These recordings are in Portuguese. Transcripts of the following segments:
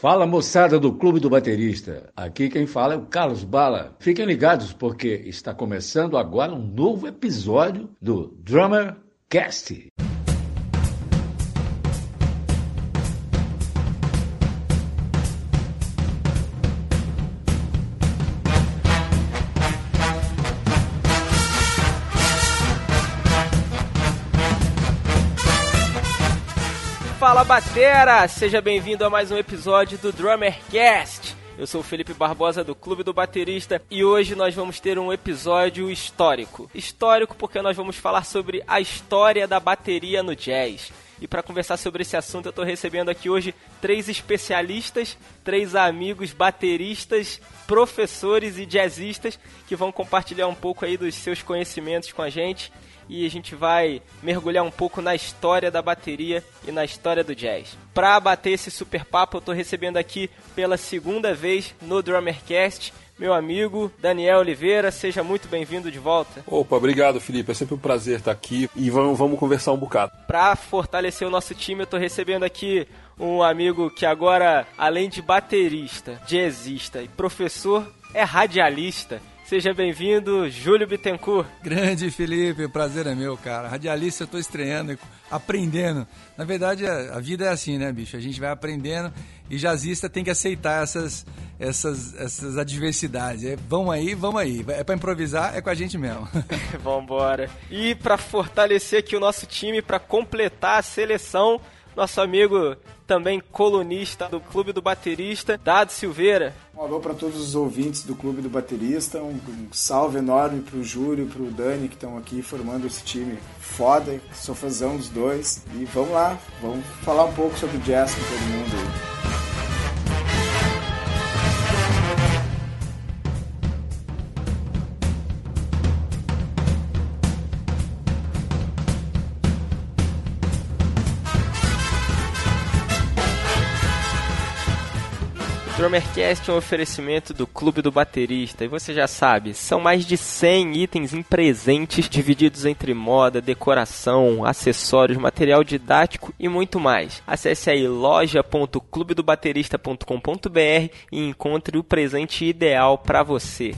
Fala moçada do Clube do Baterista. Aqui quem fala é o Carlos Bala. Fiquem ligados porque está começando agora um novo episódio do Drummer Cast. Batera! Seja bem-vindo a mais um episódio do Drummercast. Eu sou o Felipe Barbosa do Clube do Baterista e hoje nós vamos ter um episódio histórico. Histórico porque nós vamos falar sobre a história da bateria no jazz. E para conversar sobre esse assunto, eu estou recebendo aqui hoje três especialistas, três amigos bateristas, professores e jazzistas que vão compartilhar um pouco aí dos seus conhecimentos com a gente e a gente vai mergulhar um pouco na história da bateria e na história do jazz. Para bater esse super papo, eu estou recebendo aqui pela segunda vez no Drummercast meu amigo Daniel Oliveira, seja muito bem-vindo de volta. Opa, obrigado, Felipe. É sempre um prazer estar aqui e vamos, vamos conversar um bocado. Para fortalecer o nosso time, eu estou recebendo aqui um amigo que agora, além de baterista, jazzista e professor, é radialista. Seja bem-vindo, Júlio Bittencourt. Grande Felipe, o prazer é meu, cara. Radialista eu tô estreando, aprendendo. Na verdade, a vida é assim, né, bicho? A gente vai aprendendo e jazzista tem que aceitar essas, essas, essas adversidades. É, vamos aí, vamos aí. É para improvisar, é com a gente mesmo. Vambora. E para fortalecer aqui o nosso time, para completar a seleção, nosso amigo também colunista do Clube do Baterista, Dado Silveira. Um alô para todos os ouvintes do Clube do Baterista, um, um salve enorme para o Júlio e para o Dani que estão aqui formando esse time foda, sou fãzão dos dois. E vamos lá, vamos falar um pouco sobre jazz com todo mundo aí. Drummercast é um oferecimento do Clube do Baterista. E você já sabe, são mais de 100 itens em presentes divididos entre moda, decoração, acessórios, material didático e muito mais. Acesse aí loja.clubedobaterista.com.br e encontre o presente ideal para você.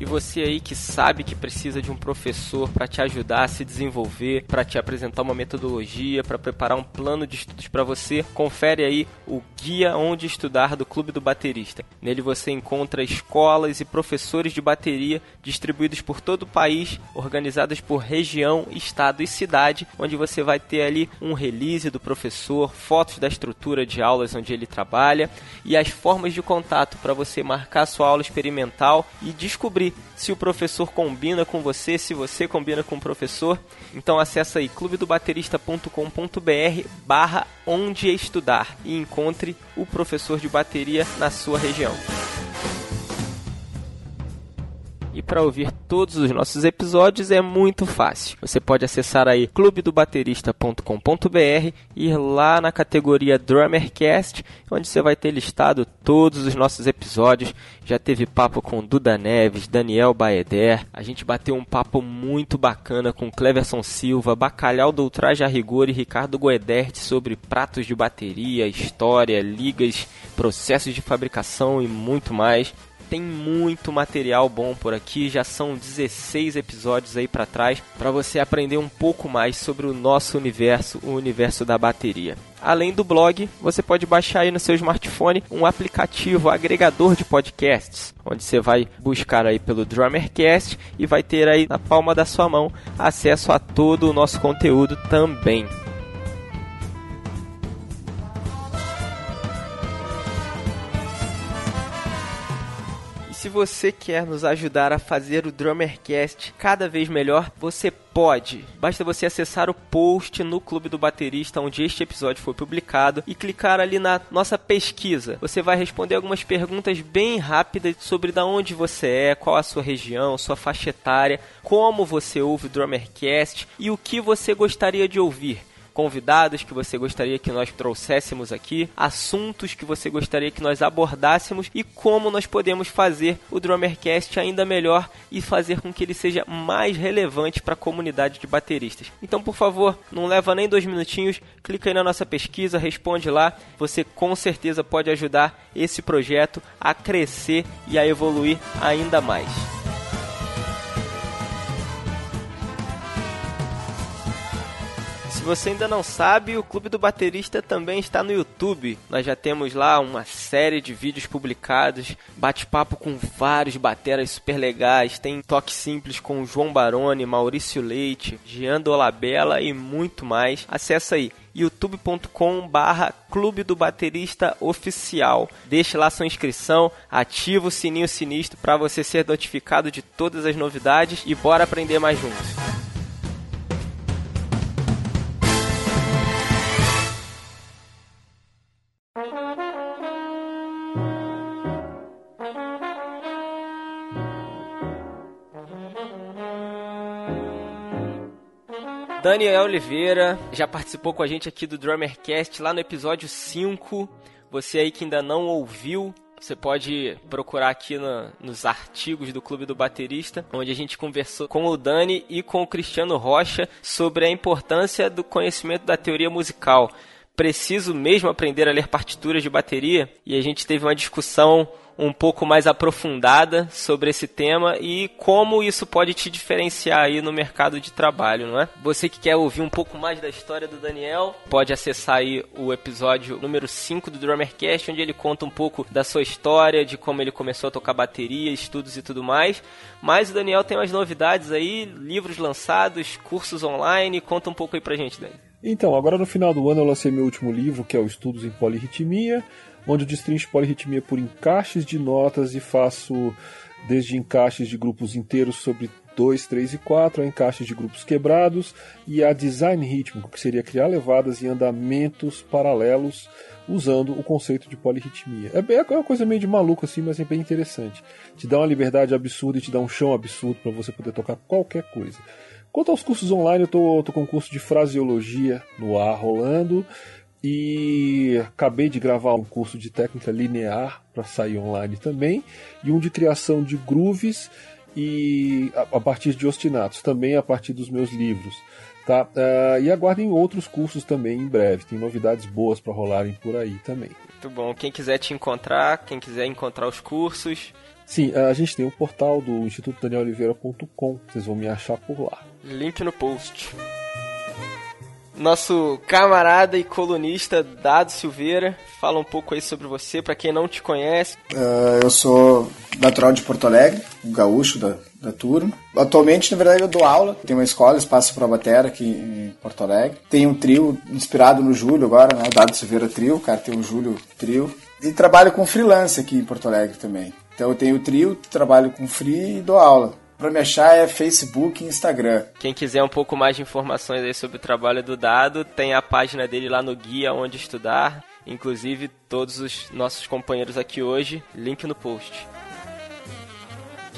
E você aí que sabe que precisa de um professor para te ajudar a se desenvolver, para te apresentar uma metodologia, para preparar um plano de estudos para você, confere aí o Guia Onde Estudar do Clube do Baterista. Nele você encontra escolas e professores de bateria distribuídos por todo o país, organizadas por região, estado e cidade, onde você vai ter ali um release do professor, fotos da estrutura de aulas onde ele trabalha e as formas de contato para você marcar sua aula experimental e descobrir se o professor combina com você, se você combina com o professor. Então acessa aí clubedobaterista.com.br barra onde estudar e encontre o professor de bateria na sua região. E para ouvir todos os nossos episódios é muito fácil. Você pode acessar aí clubedobaterista.com.br e ir lá na categoria Drummercast, onde você vai ter listado todos os nossos episódios. Já teve papo com Duda Neves, Daniel Baeder. A gente bateu um papo muito bacana com Cleverson Silva, Bacalhau do Ultraje a Rigor e Ricardo Guedert sobre pratos de bateria, história, ligas, processos de fabricação e muito mais tem muito material bom por aqui, já são 16 episódios aí para trás para você aprender um pouco mais sobre o nosso universo, o universo da bateria. Além do blog, você pode baixar aí no seu smartphone um aplicativo agregador de podcasts, onde você vai buscar aí pelo Drummercast e vai ter aí na palma da sua mão acesso a todo o nosso conteúdo também. Se você quer nos ajudar a fazer o Drummercast cada vez melhor, você pode. Basta você acessar o post no Clube do Baterista onde este episódio foi publicado e clicar ali na nossa pesquisa. Você vai responder algumas perguntas bem rápidas sobre da onde você é, qual a sua região, sua faixa etária, como você ouve o Drummercast e o que você gostaria de ouvir convidados que você gostaria que nós trouxéssemos aqui, assuntos que você gostaria que nós abordássemos e como nós podemos fazer o Drummercast ainda melhor e fazer com que ele seja mais relevante para a comunidade de bateristas. Então, por favor, não leva nem dois minutinhos, clica aí na nossa pesquisa, responde lá. Você com certeza pode ajudar esse projeto a crescer e a evoluir ainda mais. Se você ainda não sabe, o Clube do Baterista também está no YouTube. Nós já temos lá uma série de vídeos publicados, bate-papo com vários bateras super legais, tem toque simples com João Baroni, Maurício Leite, Jean Dolabella e muito mais. Acesse aí youtube.com barra Clube do Baterista Oficial. Deixe lá sua inscrição, ativa o sininho sinistro para você ser notificado de todas as novidades e bora aprender mais juntos. Daniel Oliveira já participou com a gente aqui do Drummercast lá no episódio 5. Você aí que ainda não ouviu, você pode procurar aqui no, nos artigos do Clube do Baterista, onde a gente conversou com o Dani e com o Cristiano Rocha sobre a importância do conhecimento da teoria musical. Preciso mesmo aprender a ler partituras de bateria? E a gente teve uma discussão um pouco mais aprofundada sobre esse tema e como isso pode te diferenciar aí no mercado de trabalho, não é? Você que quer ouvir um pouco mais da história do Daniel, pode acessar aí o episódio número 5 do Drummercast, onde ele conta um pouco da sua história, de como ele começou a tocar bateria, estudos e tudo mais. Mas o Daniel tem umas novidades aí, livros lançados, cursos online, conta um pouco aí pra gente, Daniel. Então, agora no final do ano eu lancei meu último livro, que é o Estudos em Polirritmia onde eu destrincho polirritmia por encaixes de notas e faço desde encaixes de grupos inteiros sobre 2, 3 e 4, a encaixes de grupos quebrados e a design rítmico, que seria criar levadas e andamentos paralelos usando o conceito de polirritmia. É, é uma coisa meio de maluco assim, mas é bem interessante. Te dá uma liberdade absurda e te dá um chão absurdo para você poder tocar qualquer coisa. Quanto aos cursos online, eu tô com um curso de fraseologia no ar rolando. E acabei de gravar um curso de técnica linear para sair online também, e um de criação de grooves e a, a partir de ostinatos, também a partir dos meus livros. Tá? Uh, e aguardem outros cursos também em breve. Tem novidades boas para rolarem por aí também. Muito bom. Quem quiser te encontrar, quem quiser encontrar os cursos. Sim, a gente tem o um portal do Instituto Danieloliveira.com. Vocês vão me achar por lá. Link no post nosso camarada e colunista Dado Silveira. Fala um pouco aí sobre você, para quem não te conhece. Uh, eu sou natural de Porto Alegre, um gaúcho da, da turma. Atualmente, na verdade, eu dou aula. Tem uma escola, Espaço para Batera, aqui em Porto Alegre. Tem um trio inspirado no Júlio agora, né? Dado Silveira Trio, o cara tem o Júlio Trio. E trabalho com freelance aqui em Porto Alegre também. Então eu tenho o trio, trabalho com free e dou aula. Para me achar é Facebook e Instagram. Quem quiser um pouco mais de informações aí sobre o trabalho do Dado, tem a página dele lá no guia onde estudar. Inclusive todos os nossos companheiros aqui hoje, link no post.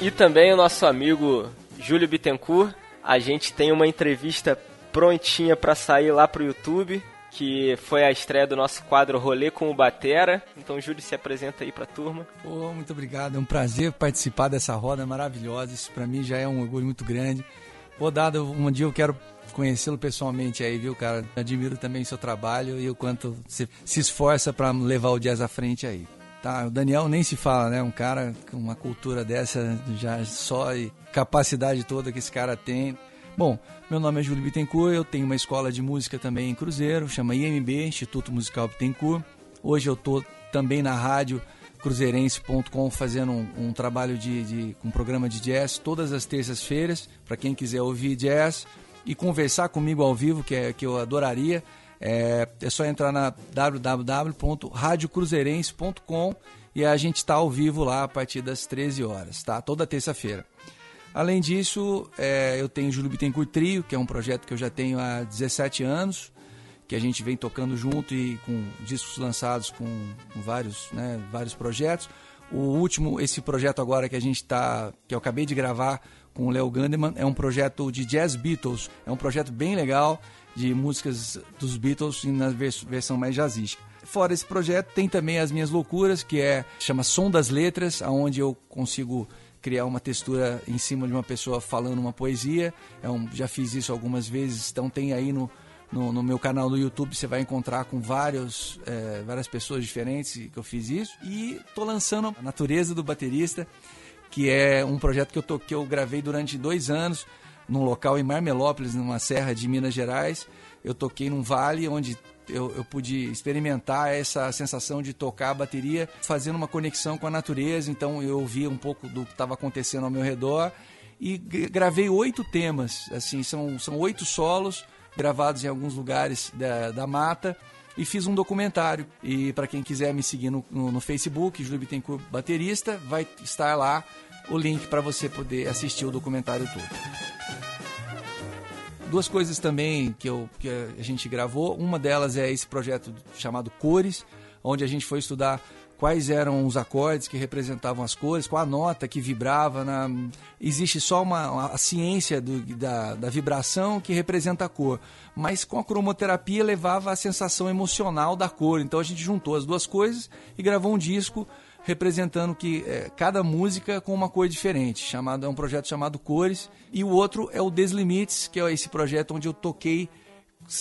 E também o nosso amigo Júlio Bittencourt. A gente tem uma entrevista prontinha para sair lá pro YouTube que foi a estreia do nosso quadro Rolê com o Batera. Então, Júlio, se apresenta aí para a turma. Pô, muito obrigado. É um prazer participar dessa roda maravilhosa. Isso para mim já é um orgulho muito grande. Pô, Dado, um dia eu quero conhecê-lo pessoalmente aí, viu, cara? Admiro também o seu trabalho e o quanto você se esforça para levar o jazz à frente aí. Tá, o Daniel nem se fala, né? Um cara com uma cultura dessa, já só e capacidade toda que esse cara tem. Bom, meu nome é Júlio Bittencourt, eu tenho uma escola de música também em Cruzeiro, chama IMB, Instituto Musical Bittencourt. Hoje eu estou também na rádio cruzeirense.com fazendo um, um trabalho de, de, um programa de jazz todas as terças-feiras, para quem quiser ouvir jazz e conversar comigo ao vivo, que, é, que eu adoraria. É, é só entrar na www.radiocruzeirense.com e a gente está ao vivo lá a partir das 13 horas, tá? Toda terça-feira. Além disso, é, eu tenho Júlio Bittencourt Trio, que é um projeto que eu já tenho há 17 anos, que a gente vem tocando junto e com discos lançados com, com vários, né, vários projetos. O último, esse projeto agora que a gente está, que eu acabei de gravar com o Léo Gandeman, é um projeto de Jazz Beatles, é um projeto bem legal. de músicas dos Beatles na versão mais jazzística. Fora esse projeto, tem também as minhas loucuras, que é chama Som das Letras, aonde eu consigo criar uma textura em cima de uma pessoa falando uma poesia. É um, já fiz isso algumas vezes, então tem aí no, no, no meu canal no YouTube você vai encontrar com vários, é, várias pessoas diferentes que eu fiz isso. E tô lançando a Natureza do Baterista, que é um projeto que eu, tô, que eu gravei durante dois anos num local em Marmelópolis, numa serra de Minas Gerais. Eu toquei num vale onde eu, eu, pude experimentar essa sensação de tocar a bateria fazendo uma conexão com a natureza. Então eu ouvi um pouco do que estava acontecendo ao meu redor e gravei oito temas. Assim, são, são oito solos gravados em alguns lugares da, da mata e fiz um documentário. E para quem quiser me seguir no, no, no Facebook, Júlio Bittencourt Baterista, vai estar lá o link para você poder assistir o documentário todo duas coisas também que, eu, que a gente gravou. Uma delas é esse projeto chamado Cores, onde a gente foi estudar quais eram os acordes que representavam as cores, qual a nota que vibrava. Na... Existe só uma, uma a ciência do, da, da vibração que representa a cor, mas com a cromoterapia levava a sensação emocional da cor. Então a gente juntou as duas coisas e gravou um disco representando que é, cada música com uma cor diferente. Chamado, é um projeto chamado Cores. E o outro é o Deslimites, que é esse projeto onde eu toquei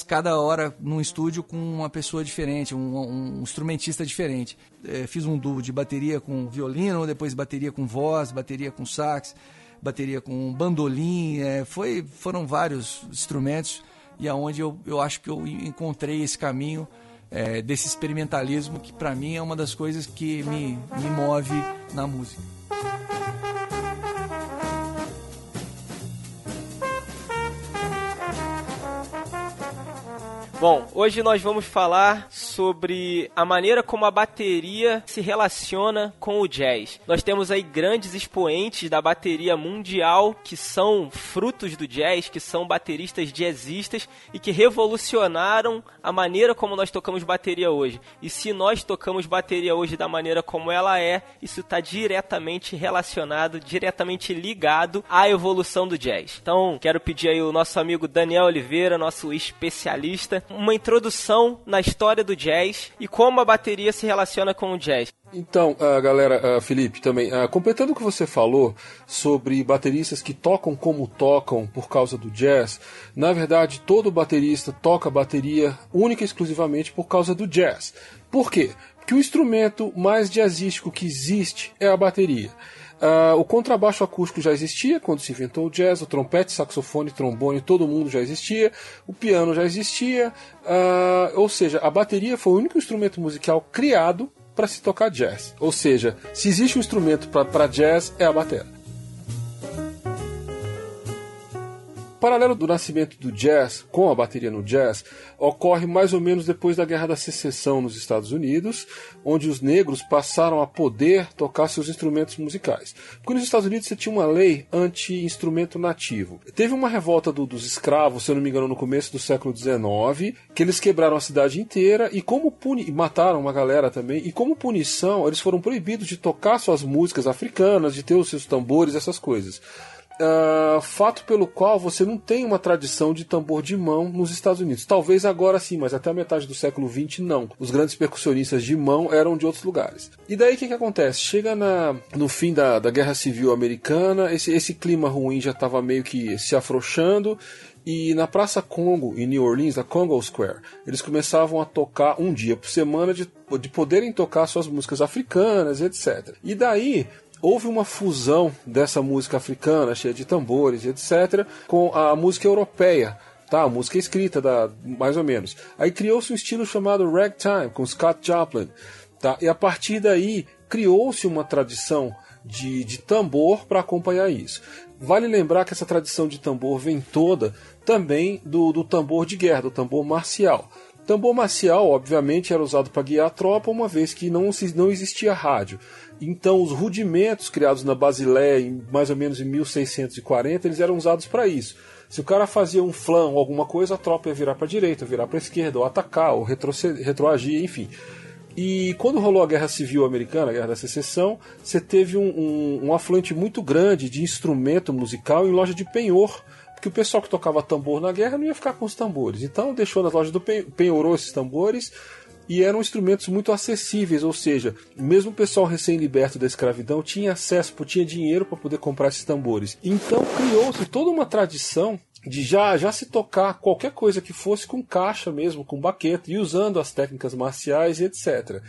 cada hora num estúdio com uma pessoa diferente, um, um instrumentista diferente. É, fiz um duo de bateria com violino, depois bateria com voz, bateria com sax, bateria com bandolim. É, foi, foram vários instrumentos e aonde eu, eu acho que eu encontrei esse caminho é, desse experimentalismo que para mim é uma das coisas que me, me move na música. Bom, hoje nós vamos falar sobre a maneira como a bateria se relaciona com o jazz. Nós temos aí grandes expoentes da bateria mundial que são frutos do jazz, que são bateristas jazzistas e que revolucionaram a maneira como nós tocamos bateria hoje. E se nós tocamos bateria hoje da maneira como ela é, isso está diretamente relacionado, diretamente ligado à evolução do jazz. Então, quero pedir aí o nosso amigo Daniel Oliveira, nosso especialista, uma introdução na história do jazz e como a bateria se relaciona com o jazz. Então, uh, galera, uh, Felipe, também, uh, completando o que você falou sobre bateristas que tocam como tocam por causa do jazz, na verdade, todo baterista toca bateria única e exclusivamente por causa do jazz. Por quê? Porque o instrumento mais jazzístico que existe é a bateria. Uh, o contrabaixo acústico já existia quando se inventou o jazz, o trompete, saxofone, trombone, todo mundo já existia, o piano já existia, uh, ou seja, a bateria foi o único instrumento musical criado para se tocar jazz. Ou seja, se existe um instrumento para jazz, é a bateria. Paralelo do nascimento do jazz com a bateria no jazz ocorre mais ou menos depois da Guerra da Secessão nos Estados Unidos, onde os negros passaram a poder tocar seus instrumentos musicais. Porque nos Estados Unidos você tinha uma lei anti-instrumento nativo. Teve uma revolta do, dos escravos, se eu não me engano, no começo do século XIX, que eles quebraram a cidade inteira e como puni mataram uma galera também, e como punição, eles foram proibidos de tocar suas músicas africanas, de ter os seus tambores, essas coisas. Uh, fato pelo qual você não tem uma tradição de tambor de mão nos Estados Unidos. Talvez agora sim, mas até a metade do século XX não. Os grandes percussionistas de mão eram de outros lugares. E daí o que, que acontece? Chega na, no fim da, da Guerra Civil Americana, esse, esse clima ruim já estava meio que se afrouxando. E na Praça Congo, em New Orleans, na Congo Square, eles começavam a tocar um dia por semana de, de poderem tocar suas músicas africanas, etc. E daí houve uma fusão dessa música africana, cheia de tambores, etc., com a música europeia. Tá, a música escrita, da, mais ou menos. Aí criou-se um estilo chamado ragtime, com Scott Joplin. Tá? E a partir daí criou-se uma tradição de, de tambor para acompanhar isso. Vale lembrar que essa tradição de tambor vem toda também do, do tambor de guerra, do tambor marcial. Tambor marcial, obviamente, era usado para guiar a tropa, uma vez que não, não existia rádio. Então, os rudimentos criados na Basileia, em, mais ou menos em 1640, eles eram usados para isso. Se o cara fazia um flan ou alguma coisa, a tropa ia virar para a direita, virar para a esquerda, ou atacar, ou retroagir, enfim. E quando rolou a Guerra Civil Americana, a Guerra da Secessão, você teve um, um, um afluente muito grande de instrumento musical em loja de penhor que o pessoal que tocava tambor na guerra não ia ficar com os tambores. Então deixou nas lojas do pen, penhorou esses tambores e eram instrumentos muito acessíveis, ou seja, mesmo o pessoal recém-liberto da escravidão tinha acesso, tinha dinheiro para poder comprar esses tambores. Então criou-se toda uma tradição de já, já se tocar qualquer coisa que fosse com caixa mesmo, com baqueta, e usando as técnicas marciais e etc.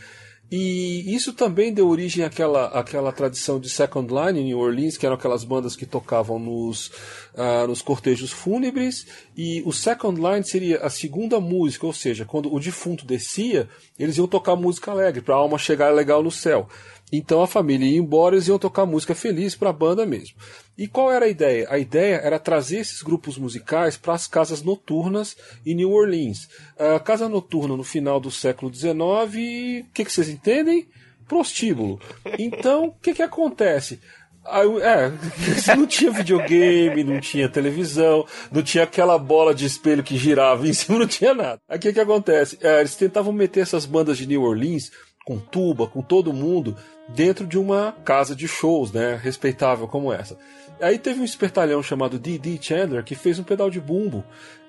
E isso também deu origem àquela, àquela tradição de Second Line em New Orleans, que eram aquelas bandas que tocavam nos, uh, nos cortejos fúnebres. E o Second Line seria a segunda música, ou seja, quando o defunto descia, eles iam tocar música alegre, para a alma chegar legal no céu. Então a família ia embora, eles iam tocar música feliz para a banda mesmo. E qual era a ideia? A ideia era trazer esses grupos musicais para as casas noturnas em New Orleans. A casa noturna no final do século XIX, o que, que vocês entendem? Prostíbulo. Então, o que, que acontece? É, não tinha videogame, não tinha televisão, não tinha aquela bola de espelho que girava em cima, não tinha nada. Aí o que, que acontece? É, eles tentavam meter essas bandas de New Orleans com tuba, com todo mundo, dentro de uma casa de shows, né, respeitável como essa. Aí teve um espertalhão chamado D.D. Chandler que fez um pedal de bumbo.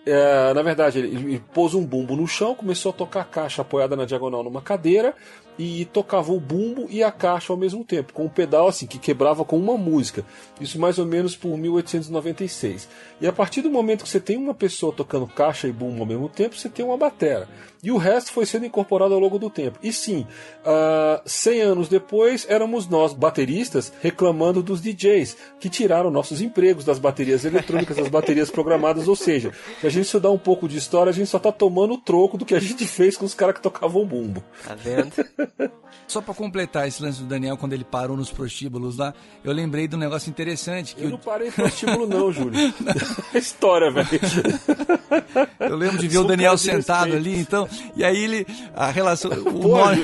É, na verdade, ele, ele, pôs um bumbo no chão, começou a tocar a caixa apoiada na diagonal numa cadeira e tocava o bumbo e a caixa ao mesmo tempo, com um pedal assim que quebrava com uma música. Isso mais ou menos por 1896. E a partir do momento que você tem uma pessoa tocando caixa e bumbo ao mesmo tempo, você tem uma batera. E o resto foi sendo incorporado ao longo do tempo. E sim, uh, ah, 100 anos depois, éramos nós, bateristas, reclamando dos DJs, que tiraram nossos empregos das baterias eletrônicas, das baterias programadas. Ou seja, se a gente estudar um pouco de história, a gente só está tomando o troco do que a gente fez com os caras que tocavam bumbo. Tá vendo? Só para completar esse lance do Daniel, quando ele parou nos prostíbulos lá, eu lembrei de um negócio interessante. Que eu, não parei em prostíbulo, não, Júlio. História, velho. Eu lembro de ver o Daniel sentado ali, então. E aí ele. A relação. O nome,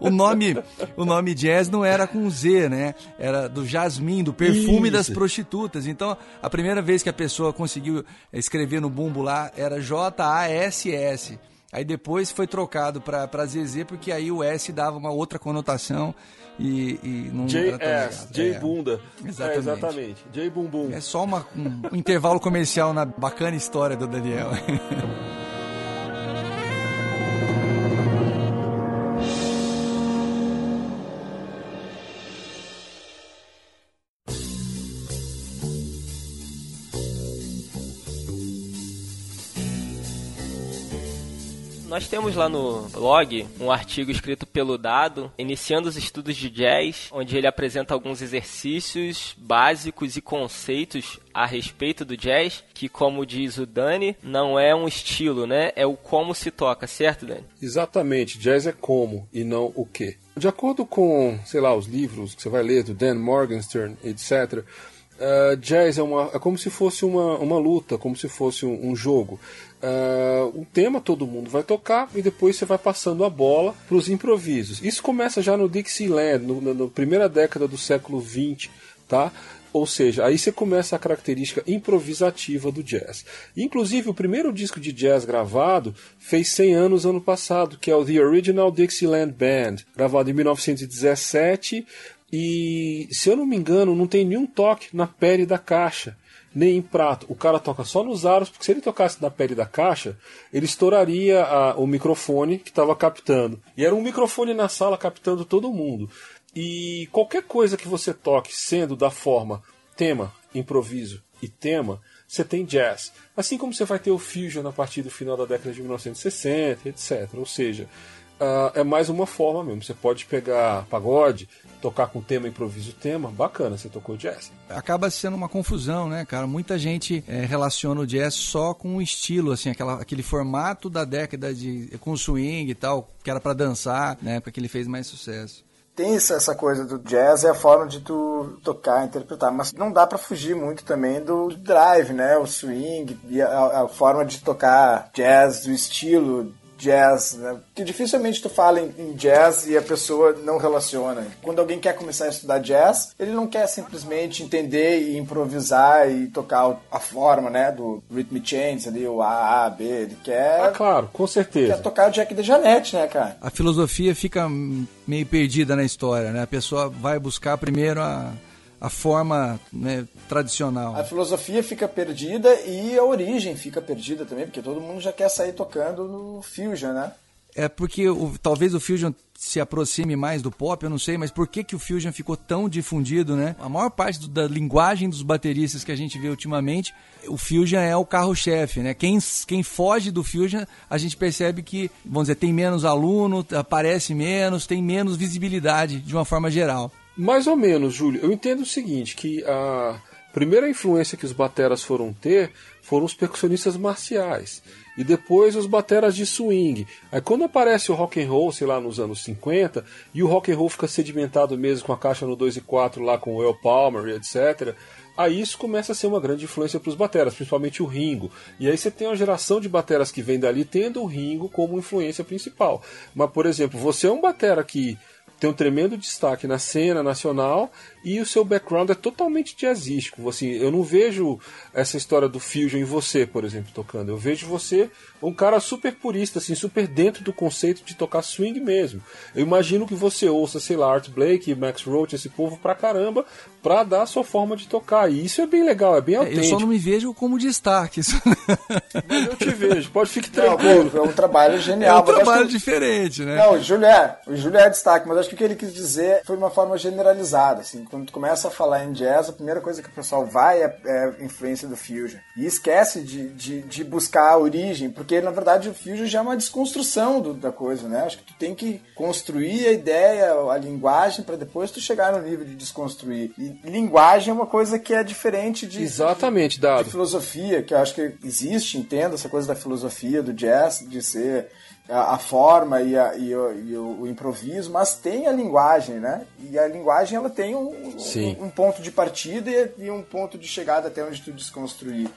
o nome. O nome jazz não era com Z, né? Era do jasmim, do perfume Isso. das prostitutas. Então, a primeira vez que a pessoa conseguiu escrever no bumbo lá era J-A-S-S. Aí depois foi trocado para ZZ, porque aí o S dava uma outra conotação e, e não J era tão J é, Bunda. Exatamente. É, exatamente. J Bumbum. É só uma, um, um intervalo comercial na bacana história do Daniel. temos lá no blog um artigo escrito pelo Dado, iniciando os estudos de jazz, onde ele apresenta alguns exercícios básicos e conceitos a respeito do jazz, que como diz o Dani, não é um estilo, né? É o como se toca, certo, Dani? Exatamente, jazz é como e não o que. De acordo com, sei lá, os livros que você vai ler do Dan Morgenstern, etc., Uh, jazz é, uma, é como se fosse uma, uma luta, como se fosse um, um jogo. Uh, um tema todo mundo vai tocar e depois você vai passando a bola para os improvisos. Isso começa já no Dixieland, na primeira década do século XX, tá? Ou seja, aí você começa a característica improvisativa do jazz. Inclusive, o primeiro disco de jazz gravado fez 100 anos ano passado, que é o The Original Dixieland Band, gravado em 1917 e, se eu não me engano, não tem nenhum toque na pele da caixa, nem em prato. O cara toca só nos aros, porque se ele tocasse na pele da caixa, ele estouraria a, o microfone que estava captando. E era um microfone na sala captando todo mundo. E qualquer coisa que você toque, sendo da forma tema, improviso e tema, você tem jazz. Assim como você vai ter o fusion a partir do final da década de 1960, etc. Ou seja, uh, é mais uma forma mesmo. Você pode pegar pagode, tocar com tema, improviso, tema, bacana, você tocou jazz. Acaba sendo uma confusão, né, cara? Muita gente é, relaciona o jazz só com o estilo, assim, aquela, aquele formato da década de com swing e tal, que era para dançar, na época que ele fez mais sucesso tem essa coisa do jazz é a forma de tu tocar, interpretar, mas não dá para fugir muito também do drive, né? O swing e a, a, forma de tocar jazz, do estilo jazz, né? Que dificilmente tu fala em, em, jazz e a pessoa não relaciona. Quando alguém quer começar a estudar jazz, ele não quer simplesmente entender e improvisar e tocar a forma, né, do rhythm change ali, o A, A, B, ele quer... Ah, claro, com certeza. Quer tocar o Jack de Janete, né, cara? A filosofia fica meio perdida na história, né? A pessoa vai buscar primeiro a a forma né, tradicional. A filosofia fica perdida e a origem fica perdida também, porque todo mundo já quer sair tocando no Fusion, né? É porque o, talvez o Fusion se aproxime mais do pop, eu não sei, mas por que, que o Fusion ficou tão difundido, né? A maior parte do, da linguagem dos bateristas que a gente vê ultimamente, o Fusion é o carro-chefe, né? Quem, quem foge do Fusion, a gente percebe que, vamos dizer, tem menos aluno, aparece menos, tem menos visibilidade de uma forma geral. Mais ou menos, Júlio. Eu entendo o seguinte, que a primeira influência que os bateras foram ter foram os percussionistas marciais e depois os bateras de swing. Aí quando aparece o rock and roll, sei lá, nos anos 50, e o rock and roll fica sedimentado mesmo com a caixa no 2 e 4 lá com o El Palmer e etc, aí isso começa a ser uma grande influência para os bateras, principalmente o Ringo. E aí você tem uma geração de bateras que vem dali tendo o Ringo como influência principal. Mas, por exemplo, você é um batera que tem um tremendo destaque na cena nacional e o seu background é totalmente jazzístico. Assim, eu não vejo essa história do fusion em você, por exemplo, tocando. Eu vejo você um cara super purista, assim, super dentro do conceito de tocar swing mesmo. Eu imagino que você ouça, sei lá, Art Blake, Max Roach, esse povo pra caramba, pra dar a sua forma de tocar. E isso é bem legal, é bem autêntico. É, eu só não me vejo como destaque. Mas eu te vejo, pode ficar tranquilo. Não, é um trabalho genial. É um trabalho que... diferente, né? Não, o Júlio é, o Júlio é destaque, mas acho que o que ele quis dizer foi de uma forma generalizada, assim, quando tu começa a falar em jazz, a primeira coisa que o pessoal vai é, é a influência do fusion. E esquece de, de, de, buscar a origem, porque na verdade o fusion já é uma desconstrução do, da coisa, né? Acho que tu tem que construir a ideia, a linguagem, para depois tu chegar no nível de desconstruir. E linguagem é uma coisa que é diferente de. Exatamente, de, dado. De filosofia, que eu acho que existe, entendo essa coisa da filosofia, do jazz, de ser a, a forma e, a, e, o, e o, o, improviso, mas tem a linguagem, né? E a linguagem ela tem um, um, um ponto de partida e, e, um ponto de chegada até onde tu desconstruir.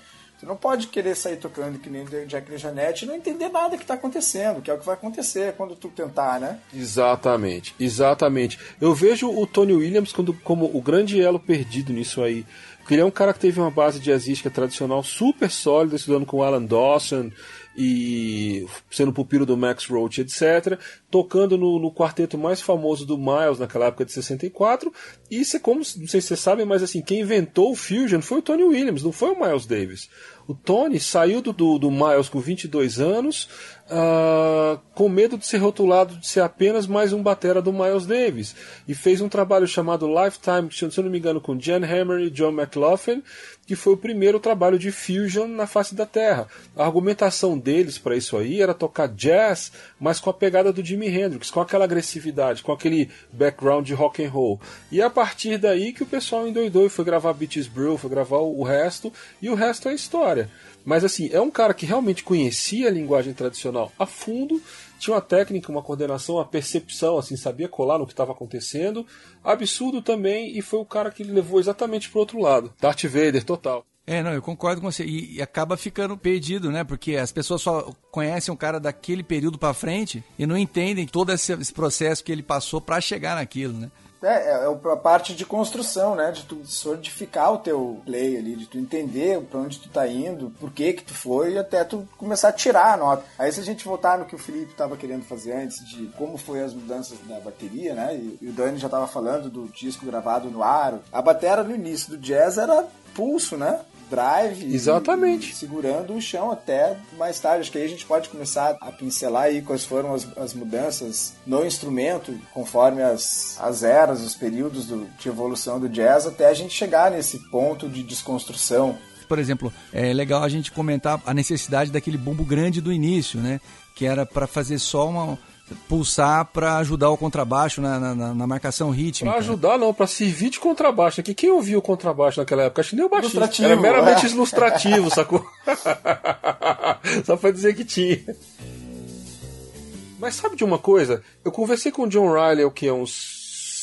Tu não pode querer sair tocando que nem Jack Janete e não entender nada que está acontecendo, que é o que vai acontecer quando tu tentar, né? Exatamente, exatamente. Eu vejo o Tony Williams como, como o grande elo perdido nisso aí. Porque ele é um cara que teve uma base jazzística tradicional super sólida, estudando com Alan Dawson, e sendo pupilo do Max Roach, etc., tocando no, no, quarteto mais famoso do Miles naquela época de 64. E isso é como, não sei se vocês sabem, mas assim, quem inventou o Fusion foi o Tony Williams, não foi o Miles Davis. O Tony saiu do, do, do Miles com 22 anos, uh, com medo de ser rotulado de ser apenas mais um batera do Miles Davis, e fez um trabalho chamado Lifetime, se eu não me engano, com Jan Hammer e John McLaughlin, que foi o primeiro trabalho de fusion na face da Terra. A argumentação deles para isso aí era tocar jazz, mas com a pegada do Jimi Hendrix, com aquela agressividade, com aquele background de rock and roll. E é a partir daí que o pessoal endoidou e foi gravar Beaches Brew, foi gravar o resto, e o resto é história. Mas assim, é um cara que realmente conhecia a linguagem tradicional a fundo, tinha uma técnica, uma coordenação, uma percepção, assim, sabia colar no que estava acontecendo. Absurdo também, e foi o cara que levou exatamente pro outro lado. Darth Vader, total. É, não, eu concordo com você. E, e, acaba ficando perdido, né? Porque as pessoas só conhecem um cara daquele período para frente e não entendem todo esse, esse processo que ele passou para chegar naquilo, né? É, é, é a parte de construção, né? De tu solidificar o teu play ali, de tu entender para onde tu tá indo, por que que tu foi, e até tu começar a tirar a nota. Aí se a gente voltar no que o Felipe estava querendo fazer antes, de como foi as mudanças da bateria, né? E, e o Dani já estava falando do disco gravado no aro. A bateria no início do jazz era pulso, né? Drive. Exatamente. E, segurando o chão até mais tarde. Acho que aí a gente pode começar a pincelar aí quais foram as, as mudanças no instrumento, conforme as, as eras, os períodos do, de evolução do jazz, até a gente chegar nesse ponto de desconstrução. Por exemplo, é legal a gente comentar a necessidade daquele bumbo grande do início, né? Que era para fazer só uma, pulsar para ajudar o contrabaixo na, na, na marcação rítmica. Para ajudar não, para servir de contrabaixo. Aqui quem ouviu o contrabaixo naquela época? Acho que nem o baixista. Era meramente é. ilustrativo, sacou? Só para dizer que tinha. Mas sabe de uma coisa? Eu conversei com o John Riley, o que é uns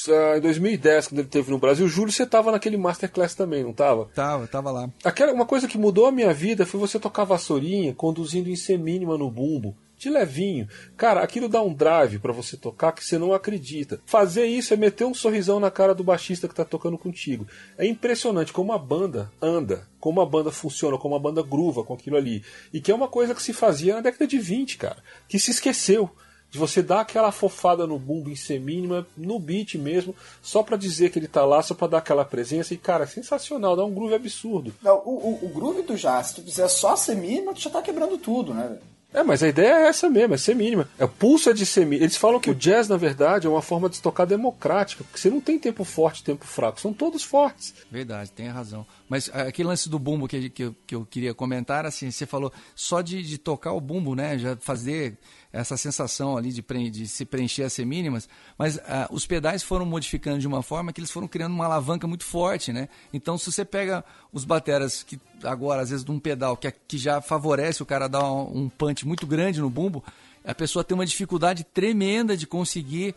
Uh, em 2010, quando ele teve no Brasil, Júlio, você tava naquele Masterclass também, não tava? Tava, tava lá. Aquela, uma coisa que mudou a minha vida foi você tocar vassourinha conduzindo em C mínima no bumbo de levinho. Cara, aquilo dá um drive para você tocar que você não acredita. Fazer isso é meter um sorrisão na cara do baixista que tá tocando contigo. É impressionante como a banda anda, como a banda funciona, como a banda gruva com aquilo ali. E que é uma coisa que se fazia na década de 20, cara, que se esqueceu. de você dar aquela fofada no bumbo em semínima, no beat mesmo, só para dizer que ele tá lá, só pra dar aquela presença. E, cara, é sensacional, dá um groove absurdo. Não, o, o, o groove do jazz, se tu fizer só semínima, tu já tá quebrando tudo, né? É, mas a ideia é essa mesmo, é ser mínima. É o pulso é de ser mínima. Eles falam que o jazz, na verdade, é uma forma de tocar democrática, porque você não tem tempo forte tempo fraco, são todos fortes. Verdade, tem razão. Mas ah, aquele lance do bumbo que, que, eu, que eu queria comentar, assim, você falou só de, de tocar o bumbo, né? Já fazer essa sensação ali de, de se preencher as semínimas, mas ah, os pedais foram modificando de uma forma que eles foram criando uma alavanca muito forte, né? Então, se você pega os bateras que agora, às vezes, de um pedal que, que já favorece o cara dar um, um punch muito grande no bumbo, a pessoa tem uma dificuldade tremenda de conseguir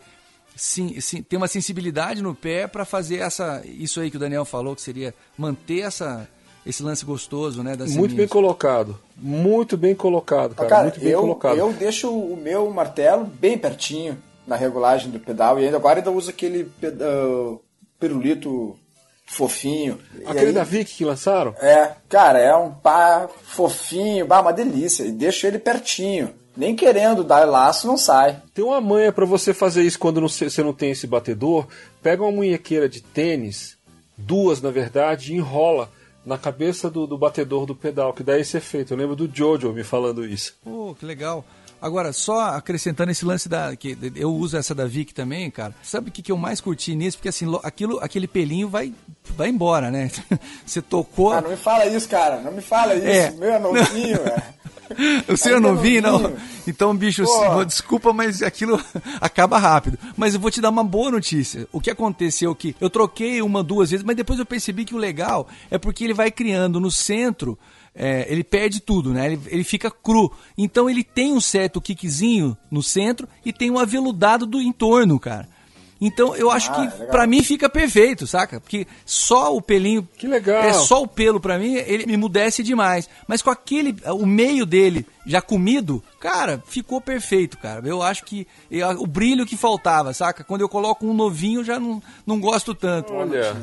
sim, sim, ter uma sensibilidade no pé para fazer essa isso aí que o Daniel falou que seria manter essa esse lance gostoso, né? Das muito bem colocado, muito bem colocado, cara, cara muito bem eu, colocado. Eu deixo o meu martelo bem pertinho na regulagem do pedal e ainda agora ainda uso aquele uh, pirulito fofinho. Aquele aí, da Vic que lançaram? É, cara, é um pá fofinho, bah, uma delícia. E deixo ele pertinho. Nem querendo dar laço, não sai. Tem uma manha para você fazer isso quando você não tem esse batedor. Pega uma munhequeira de tênis, duas na verdade, e enrola na cabeça do, do batedor do pedal, que dá esse efeito. Eu lembro do Jojo me falando isso. Pô, que legal. Agora, só acrescentando esse lance da. que Eu uso essa da Vic também, cara. Sabe o que, que eu mais curti nisso? Porque assim, aquilo, aquele pelinho vai, vai embora, né? Você tocou. Ah, não me fala isso, cara. Não me fala isso. É. Meu é novinho, velho. O senhor não vi, não? Então, bicho, Pô. desculpa, mas aquilo acaba rápido. Mas eu vou te dar uma boa notícia. O que aconteceu é que eu troquei uma, duas vezes, mas depois eu percebi que o legal é porque ele vai criando no centro é, ele perde tudo, né? Ele, ele, fica cru. Então ele tem um certo kickzinho no centro e tem um aveludado do entorno, cara. Então eu acho ah, que é para mim fica perfeito, saca? Porque só o pelinho. Que legal. É só o pelo para mim, ele me mudece demais. Mas com aquele. O meio dele já comido, cara, ficou perfeito, cara. Eu acho que. Eu, o brilho que faltava, saca? Quando eu coloco um novinho, já não, não gosto tanto. Olha.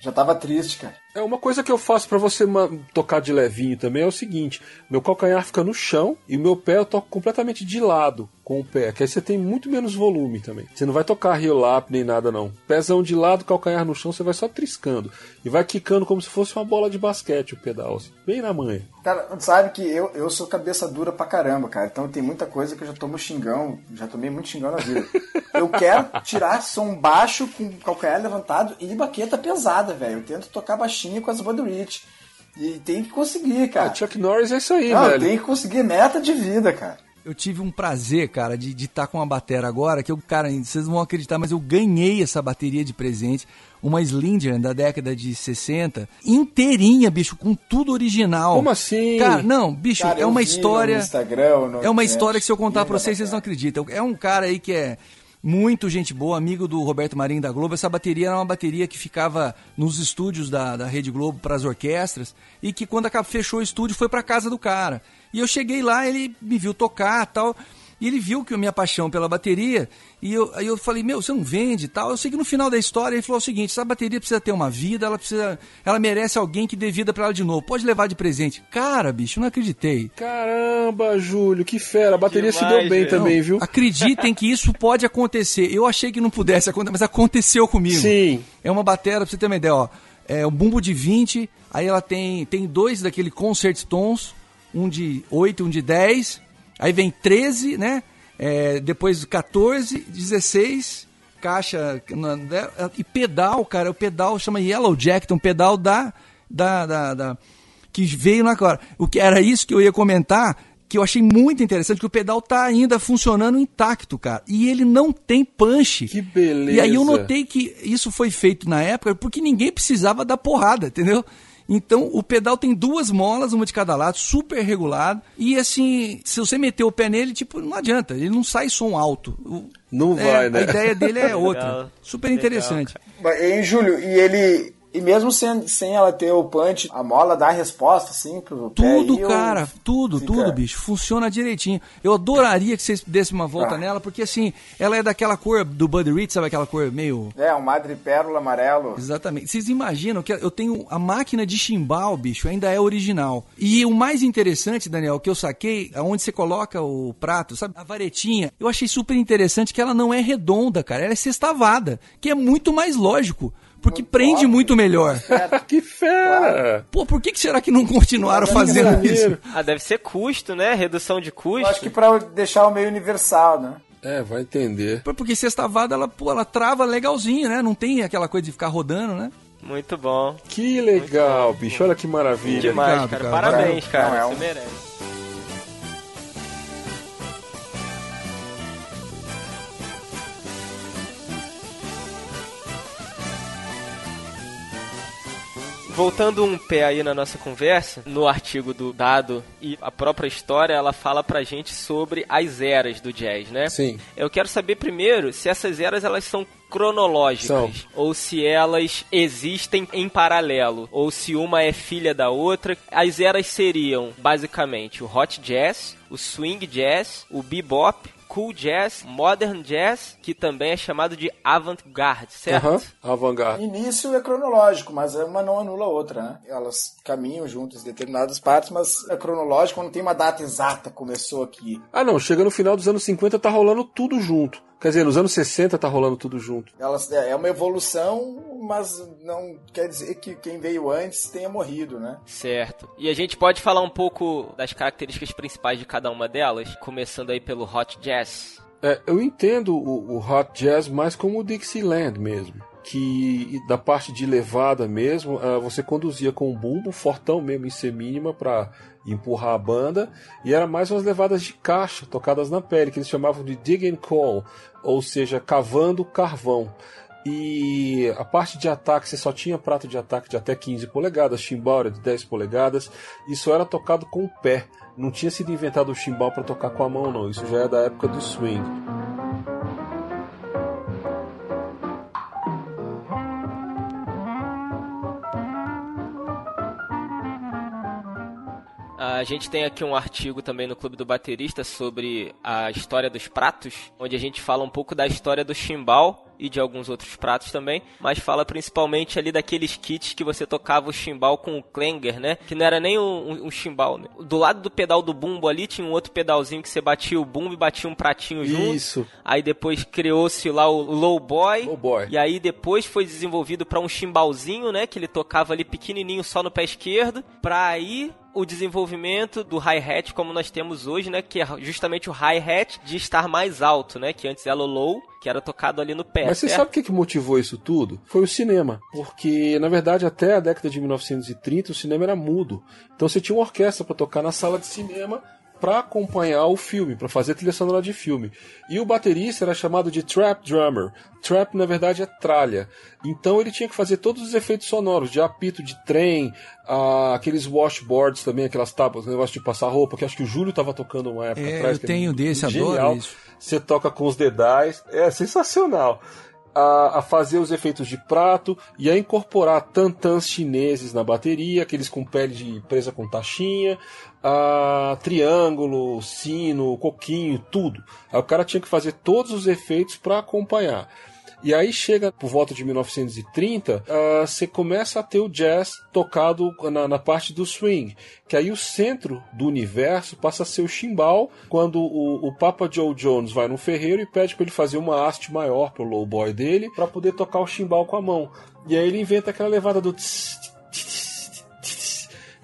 Já tava triste, cara. É uma coisa que eu faço para você tocar de levinho também é o seguinte: meu calcanhar fica no chão e meu pé eu toco completamente de lado com o pé, que aí você tem muito menos volume também. Você não vai tocar rio lap nem nada não. Pezão de lado, calcanhar no chão, você vai só triscando e vai quicando como se fosse uma bola de basquete o pedal, assim, bem na manha. Cara, sabe que eu, eu sou cabeça dura pra caramba, cara. Então tem muita coisa que eu já tomo xingão, já tomei muito xingão na vida. eu quero tirar som baixo com calcanhar levantado e baqueta pesada, velho. Eu tento tocar baixinho com as Rich. E tem que conseguir, cara. Ah, Chuck Norris é isso aí, Não, velho. Tem que conseguir meta de vida, cara. Eu tive um prazer, cara, de estar tá com uma bateria agora, que eu, cara, vocês não vão acreditar, mas eu ganhei essa bateria de presente, uma Slinger da década de 60, inteirinha, bicho, com tudo original. Como assim? Cara, não, bicho, cara, é uma história. Instagram, é uma história que se eu contar pra vocês, vocês não acreditam. É um cara aí que é muito gente boa, amigo do Roberto Marinho da Globo. Essa bateria era uma bateria que ficava nos estúdios da, da Rede Globo para as orquestras e que quando fechou o estúdio foi para casa do cara. E eu cheguei lá, ele me viu tocar tal. E ele viu que a minha paixão pela bateria, e eu, aí eu falei, meu, você não vende e tal. Eu sei que no final da história ele falou o seguinte: essa bateria precisa ter uma vida, ela precisa. Ela merece alguém que dê vida pra ela de novo. Pode levar de presente. Cara, bicho, não acreditei. Caramba, Júlio, que fera. A bateria se deu bem também, viu? Acreditem que isso pode acontecer. Eu achei que não pudesse acontecer, mas aconteceu comigo. Sim. É uma bateria, pra você ter uma ideia, ó. É um bumbo de 20, aí ela tem, tem dois daquele concert tons, um de 8 um de 10 Aí vem 13, né? É, depois 14, 16, caixa e pedal, cara. O pedal chama Yellow Jack, então pedal da, da, da, da que veio na hora. O que era isso que eu ia comentar, que eu achei muito interessante, que o pedal tá ainda funcionando intacto, cara. E ele não tem punch. Que beleza. E aí eu notei que isso foi feito na época porque ninguém precisava dar porrada, entendeu? Então o pedal tem duas molas, uma de cada lado, super regulado. E assim, se você meter o pé nele, tipo, não adianta, ele não sai som alto. Não é, vai, né? A ideia dele é outra. Legal. Super interessante. Legal. Em Júlio, e ele E mesmo sem, sem ela ter o punch, a mola dá a resposta, assim, pro Tudo, pé cara, ou tudo, fica- tudo, bicho. Funciona direitinho. Eu adoraria que vocês dessem uma volta Ah. nela, porque assim, ela é daquela cor do Buddy Reed, sabe aquela cor meio. É, um madrepérola amarelo. Exatamente. Vocês imaginam que eu tenho a máquina de chimbal, bicho, ainda é original. E o mais interessante, Daniel, que eu saquei, aonde você coloca o prato, sabe? A varetinha. Eu achei super interessante que ela não é redonda, cara. Ela é sextavada, que é muito mais lógico. Porque Muito prende óbvio. muito melhor. Que fera! Pô, por que, que será que não continuaram é fazendo isso? Ah, deve ser custo, né? Redução de custo. Eu acho que pra deixar o meio universal, né? É, vai entender. Porque sextavada, ela, pô, ela trava legalzinho, né? Não tem aquela coisa de ficar rodando, né? Muito bom. Que legal, bicho. Olha que maravilha. Demais, Obrigado, cara. cara. Parabéns, Não, cara. é Você um- merece. Voltando um pé aí na nossa conversa, no artigo do Dado e a própria história, ela fala pra gente sobre as eras do jazz, né? Sim. Eu quero saber primeiro se essas eras elas são cronológicas São. ou se elas existem em paralelo ou se uma é filha da outra. As eras seriam basicamente o hot jazz, o swing jazz, o bebop, cool jazz, modern jazz, que também é chamado de avant-garde, certo? Aham, avant-garde. Início é cronológico, mas uma não anula a outra, né? Elas caminham juntas em determinadas partes, mas é cronológico, não tem uma data exata, começou aqui. Ah, não. Chega no final dos anos 50, tá rolando tudo junto. Quer dizer, nos anos 60 tá rolando tudo junto. Elas, é é uma evolução, mas não quer dizer que quem veio antes tenha morrido, né? Certo. E a gente pode falar um pouco das características principais de cada uma delas, começando aí pelo hot jazz. É, eu entendo o, o hot jazz mais como o Dixieland mesmo. Que da parte de levada mesmo, ah, você conduzia com um bumbo fortão mesmo em C mínima empurrar a banda, e era mais umas levadas de caixa tocadas na pele, que eles chamavam de dig and call, ou seja, cavando carvão. E a parte de ataque, você só tinha prato de ataque de até 15 polegadas, chimbal era de 10 polegadas, isso era tocado com o pé. Não tinha sido inventado o chimbal para tocar com a mão, não. Isso já é da época do swing. A gente tem aqui um artigo também no Clube do Baterista sobre a história dos pratos, onde a gente fala um pouco da história do chimbal e de alguns outros pratos também, mas fala principalmente ali daqueles kits que você tocava o chimbal com o clanger, né? Que não era nem um, um, um chimbal. Né? Do lado do pedal do bumbo ali tinha um outro pedalzinho que você batia o bumbo e batia um pratinho junto. Isso. Aí depois criou-se lá o low boy. Low boy. E aí depois foi desenvolvido para um chimbalzinho, né? Que ele tocava ali pequenininho só no pé esquerdo. Pra aí o desenvolvimento do hi-hat como nós temos hoje, né? Que é justamente o hi-hat de estar mais alto, né? Que antes era low, que era tocado ali no pé. Mas você certo? sabe o que, que motivou isso tudo? Foi o cinema. Porque, na verdade, até a década de 1930 o cinema era mudo. Então você tinha uma orquestra para tocar na sala de cinema para acompanhar o filme, para fazer trilha sonora de filme. E o baterista era chamado de trap drummer. Trap, na verdade, é tralha. Então ele tinha que fazer todos os efeitos sonoros, de apito de trem, ah, aqueles washboards também, aquelas tábuas, negócio de passar roupa, que acho que o Júlio estava tocando uma época É, atrás. eu tenho desse, adoro genial. isso. Você toca com os dedais, é sensacional. A, a fazer os efeitos de prato e a incorporar tantãs chineses na bateria, aqueles com pele de presa com taxinha, a triângulo, sino, coquinho, tudo. Aí o cara tinha que fazer todos os efeitos para acompanhar. E aí chega por volta de 1930, ah, você começa a ter o jazz tocado na, na parte do swing, que aí o centro do universo passa a ser o chimbal, quando o, o Papa Joe Jones vai no ferreiro e pede para ele fazer uma haste maior pro low boy dele, para poder tocar o chimbal com a mão. E aí ele inventa aquela levada do tss.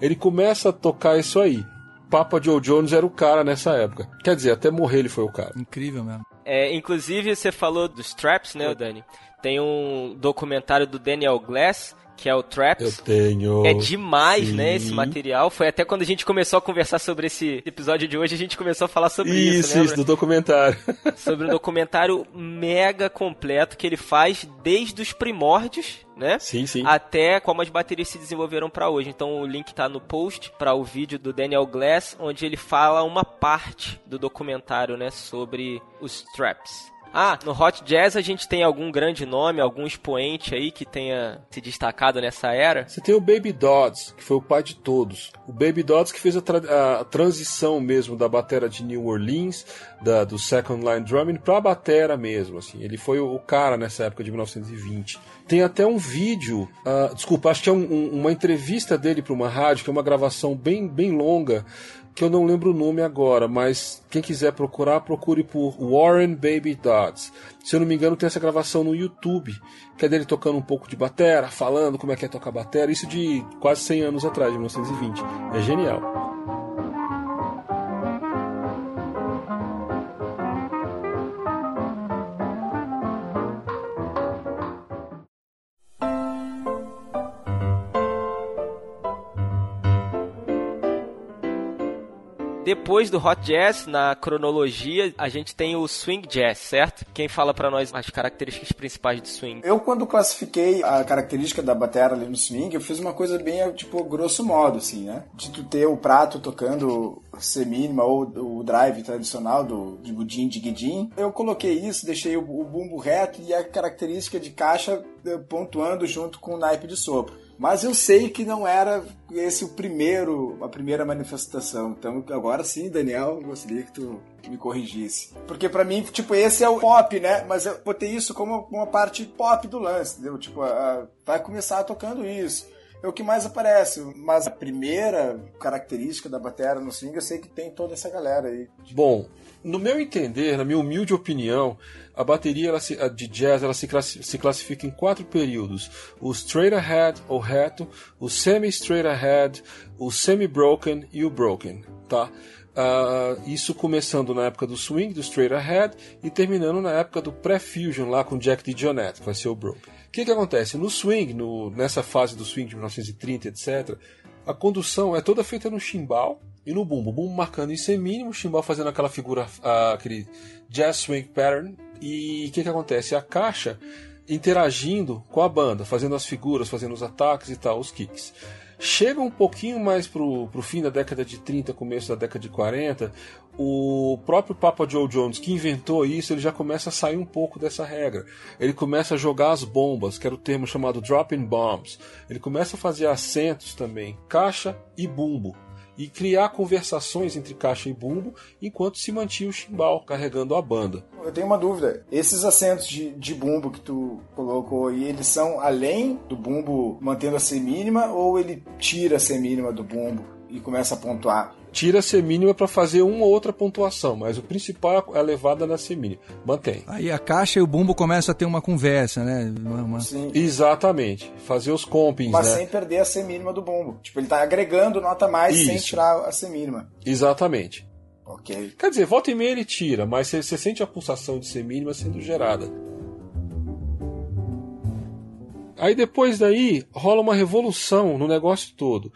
ele começa a tocar isso aí. Papa Joe Jones era o cara nessa época. Quer dizer, até morrer ele foi o cara. Incrível mesmo. É, inclusive, você falou dos traps, né, Dani? Tem um documentário do Daniel Glass, que é o Eu Traps. tenho. É demais, Sim. né, esse material. Foi até quando a gente começou a conversar sobre esse episódio de hoje, a gente começou a falar sobre isso, Isso, lembra? isso, do documentário. Sobre um documentário mega completo que ele faz desde os primórdios, né? sim, sim. Até como as baterias se desenvolveram para hoje. Então o link tá no post para o vídeo do Daniel Glass, onde ele fala uma parte do documentário, né, sobre os traps. Ah, no Hot Jazz a gente tem algum grande nome, algum expoente aí que tenha se destacado nessa era? Você tem o Baby Dodds, que foi o pai de todos. O Baby Dodds que fez a, tra a transição mesmo da batera de New Orleans, da, do Second Line Drumming, pra batera mesmo, assim. Ele foi o, cara nessa época de 1920. Tem até um vídeo, uh, desculpa, acho que é um, um, uma entrevista dele para uma rádio, que é uma gravação bem, bem longa, que eu não lembro o nome agora, mas quem quiser procurar, procure por Warren Baby Dodds. Se eu não me engano, tem essa gravação no YouTube, que é dele tocando um pouco de batera, falando como é que é tocar batera, isso de quase 100 anos atrás, de 1920. É genial. Depois do Hot Jazz, na cronologia, a gente tem o Swing Jazz, certo? Quem fala para nós as características principais do swing? Eu, quando classifiquei a característica da bateria ali no swing, eu fiz uma coisa bem, tipo, grosso modo, assim, né? De tu ter o prato tocando C mínima ou o drive tradicional do de Gudim de Guidim. Eu coloquei isso, deixei o, o bumbo reto e a característica de caixa eh, pontuando junto com o naipe de sopro. Mas eu sei que não era esse o primeiro, a primeira manifestação. Então agora sim, Daniel, gostaria que tu me corrigisse. Porque para mim, tipo, esse é o pop, né? Mas eu botei isso como uma parte pop do lance, entendeu? Tipo, a, a, vai começar tocando isso. É o que mais aparece. Mas a primeira característica da bateria no swing, eu sei que tem toda essa galera aí. Bom, no meu entender, na minha humilde opinião, a bateria ela se, de jazz ela se, se classifica em quatro períodos: o straight ahead ou reto, o semi straight ahead, o semi broken e o broken, tá? Uh, isso começando na época do swing, do straight ahead, e terminando na época do pré-fusion lá com Jack DeJohnette, que vai ser o broken. O que, que acontece? No swing, no, nessa fase do swing de 1930, etc., a condução é toda feita no chimbal e no bumbo. O bumbo marcando em C mínimo, o chimbal fazendo aquela figura, uh, aquele jazz swing pattern. E o que, que acontece? A caixa interagindo com a banda, fazendo as figuras, fazendo os ataques e tal, os kicks. Chega um pouquinho mais pro, pro fim da década de 30, começo da década de 40, o próprio Papa Joe Jones, que inventou isso, ele já começa a sair um pouco dessa regra. Ele começa a jogar as bombas, que era o termo chamado dropping bombs. Ele começa a fazer acentos também, caixa e bumbo. E criar conversações entre caixa e bumbo enquanto se mantinha o chimbal carregando a banda. Eu tenho uma dúvida. Esses acentos de, de bumbo que tu colocou aí, eles são além do bumbo mantendo a semínima ou ele tira a semínima do bumbo e começa a pontuar? Tira a semínima para fazer uma ou outra pontuação, mas o principal é a levada na semínima. Mantém. Aí a caixa e o bumbo começam a ter uma conversa, né? Uma, uma... Sim. Exatamente. Fazer os compings, Mas né? sem perder a semínima do bumbo. Tipo, ele tá agregando nota mais Isso. sem tirar a semínima. Exatamente. Ok. Quer dizer, volta e meia ele tira, mas você, você sente a pulsação de semínima sendo gerada. Aí depois daí rola uma revolução no negócio todo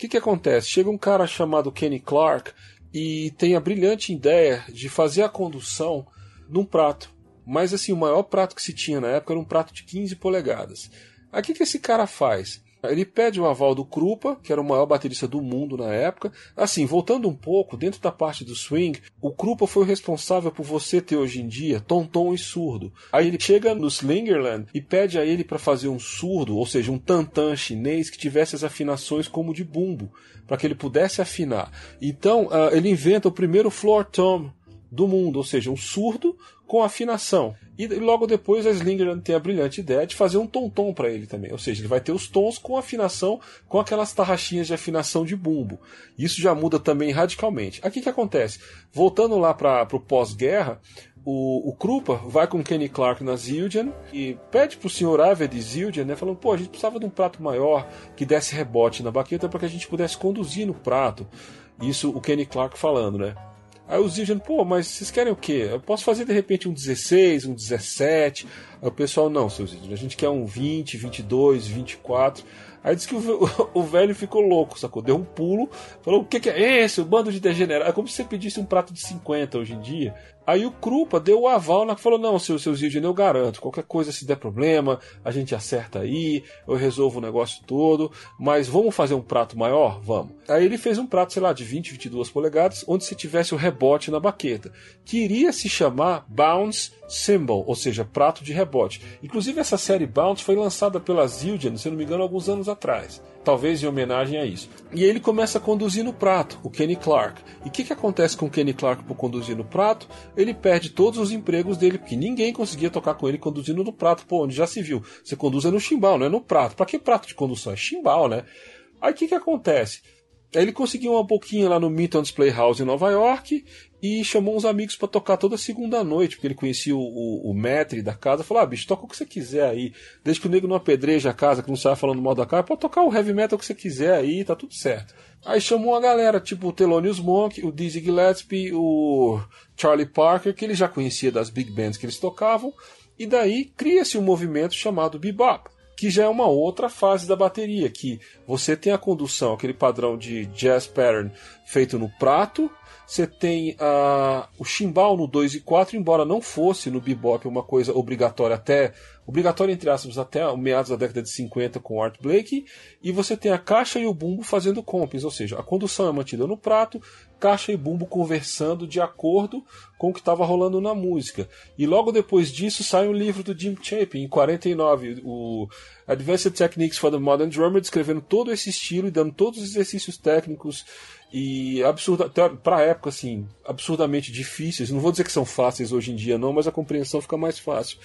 que, que acontece? Chega um cara chamado Kenny Clark e tem a brilhante ideia de fazer a condução num prato. Mas assim, o maior prato que se tinha na época era um prato de 15 polegadas. Aí o que, que esse cara faz? Ele pede o aval do Krupa, que era o maior baterista do mundo na época. Assim, voltando um pouco, dentro da parte do swing, o Krupa foi o responsável por você ter hoje em dia tom-tom e surdo. Aí ele chega no Slingerland e pede a ele para fazer um surdo, ou seja, um tantan chinês que tivesse as afinações como de bumbo, para que ele pudesse afinar. Então, uh, ele inventa o primeiro floor tom do mundo, ou seja, um surdo com afinação. E logo depois a Slingerland tem a brilhante ideia de fazer um tom-tom para ele também. Ou seja, ele vai ter os tons com afinação, com aquelas tarraxinhas de afinação de bumbo. Isso já muda também radicalmente. Aqui que acontece? Voltando lá para o pós-guerra, o, o Krupa vai com Kenny Clark na Zildjian e pede pro senhor Aver de Zildjian, né, falando, pô, a gente precisava de um prato maior que desse rebote na baqueta para que a gente pudesse conduzir no prato. Isso o Kenny Clark falando, né? Aí os dizem, pô, mas vocês querem o quê? Eu posso fazer de repente um 16, um 17. Aí o pessoal, não, ídolos, a gente quer um 20, 22, 24. Aí disse que o, o, velho ficou louco, sacou? Deu um pulo, falou: o que, que é esse? O bando de degenerados. É como se você pedisse um prato de 50 hoje em dia. Aí o Krupa deu o aval, né? falou: não, seu, seu Zildjian, eu garanto, qualquer coisa se der problema, a gente acerta aí, eu resolvo o negócio todo, mas vamos fazer um prato maior? Vamos. Aí ele fez um prato, sei lá, de 20, 22 polegadas, onde se tivesse o rebote na baqueta, que iria se chamar Bounce Symbol, ou seja, prato de rebote. Inclusive, essa série Bounce foi lançada pela Zildjian, se não me engano, alguns anos atrás talvez em homenagem a isso. E ele começa a conduzir no prato, o Kenny Clark. E o que, que acontece com o Kenny Clark por conduzir no prato? Ele perde todos os empregos dele, porque ninguém conseguia tocar com ele conduzindo no prato. Pô, onde já se viu? Você conduz é no chimbal, não é no prato. Para que prato de condução? É chimbal, né? Aí o que, que acontece? Ele conseguiu uma boquinha lá no Milton's Playhouse em Nova York e chamou uns amigos para tocar toda segunda noite, porque ele conhecia o, o, o maître da casa. Falou: Ah, bicho, toca o que você quiser aí. Desde que o nego não apedreja a casa, que não saia falando mal da casa, pode tocar o heavy metal que você quiser aí, tá tudo certo. Aí chamou uma galera, tipo o Thelonious Monk, o Dizzy Gillespie, o Charlie Parker, que ele já conhecia das big bands que eles tocavam, e daí cria-se um movimento chamado bebop que já é uma outra fase da bateria, que você tem a condução, aquele padrão de jazz pattern feito no prato, você tem uh, o chimbal no 2 e 4, embora não fosse no bebop uma coisa obrigatória até obrigatória entre aspas até meados da década de 50 com Art Blakey, e você tem a caixa e o bumbo fazendo compens, ou seja, a condução é mantida no prato, caixa e bumbo conversando de acordo com o que estava rolando na música. E logo depois disso sai um livro do Jim Chapin, em 49, o Advanced Techniques for the Modern Drummer, descrevendo todo esse estilo e dando todos os exercícios técnicos e absurda para a época assim absurdamente difíceis. Não vou dizer que são fáceis hoje em dia não, mas a compreensão fica mais fácil.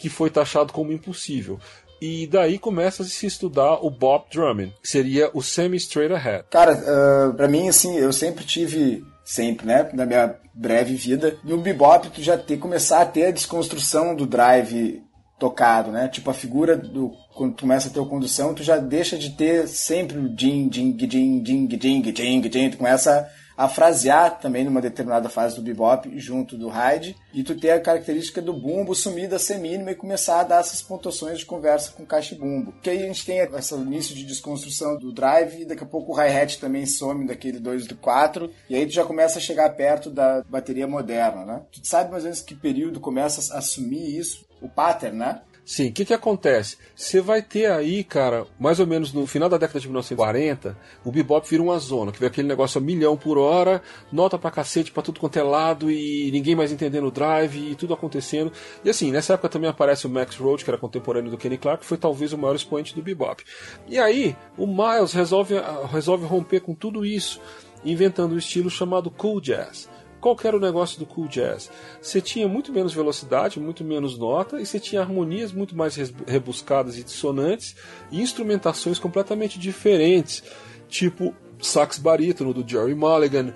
Que foi taxado como impossível. E daí começa a se estudar o bop drumming, que seria o semi straight ahead. Cara, uh, para mim assim, eu sempre tive sempre, né, na minha breve vida, no bebop tu já ter começar a ter a desconstrução do drive tocado, né? Tipo a figura do quando tu começa a ter a condução, tu já deixa de ter sempre o ding, ding, ding, ding, ding, ding, ding, tu começa a frasear também numa determinada fase do bebop junto do ride e tu ter a característica do bumbo sumida ser mínima e começar a dar essas pontuações de conversa com caixa e bumbo. Porque aí a gente tem esse início de desconstrução do drive e daqui a pouco o hi-hat também some daquele 2 do 4 e aí tu já começa a chegar perto da bateria moderna, né? Tu sabe mais ou menos que período começa a assumir isso? O pattern, né? Sim, o que, que acontece? Você vai ter aí, cara, mais ou menos no final da década de 1940, o bebop vira uma zona, que vê aquele negócio a milhão por hora, nota pra cacete pra tudo quanto é lado e ninguém mais entendendo o drive e tudo acontecendo. E assim, nessa época também aparece o Max Roach, que era contemporâneo do Kenny Clark, que foi talvez o maior expoente do bebop. E aí, o Miles resolve, resolve romper com tudo isso, inventando um estilo chamado cool jazz qual era o negócio do cool jazz? Você tinha muito menos velocidade, muito menos nota, e você tinha harmonias muito mais rebuscadas e dissonantes, e instrumentações completamente diferentes, tipo sax barítono do Jerry Mulligan,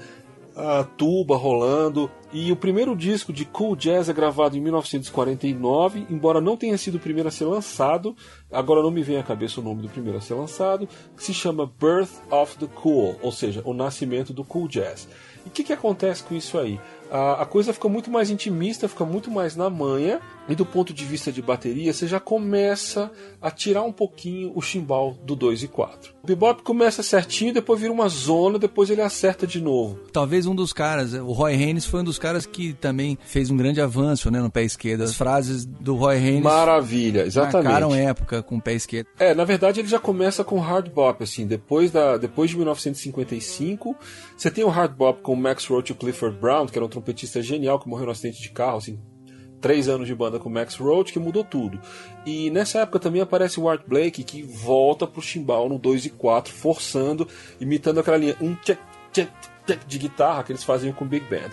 a tuba rolando. E o primeiro disco de Cool Jazz é gravado em 1949, embora não tenha sido o primeiro a ser lançado, agora não me vem à cabeça o nome do primeiro a ser lançado, que se chama Birth of the Cool, ou seja, o nascimento do Cool Jazz. E o que, que acontece com isso aí? A, a coisa fica muito mais intimista, fica muito mais na manha, e do ponto de vista de bateria, você já começa a tirar um pouquinho o chimbal do 2 e 4. O bebop começa certinho, depois vira uma zona, depois ele acerta de novo. Talvez um dos caras, o Roy Haynes foi um dos caras que também fez um grande avanço né, no pé esquerdo. As frases do Roy Haynes. Maravilha, exatamente. Marcaram época com o pé esquerdo. É, na verdade ele já começa com hard bop, assim, depois, da, depois de 1955. Você tem o hard bop com Max Roach e Clifford Brown, que era um trompetista genial que morreu no acidente de carro, assim, três anos de banda com Max Roach, que mudou tudo. E nessa época também aparece o Art Blake, que volta pro chimbal no 2 e 4, forçando, imitando aquela linha um tchek, tchek, tchek, de guitarra que eles faziam com Big Band.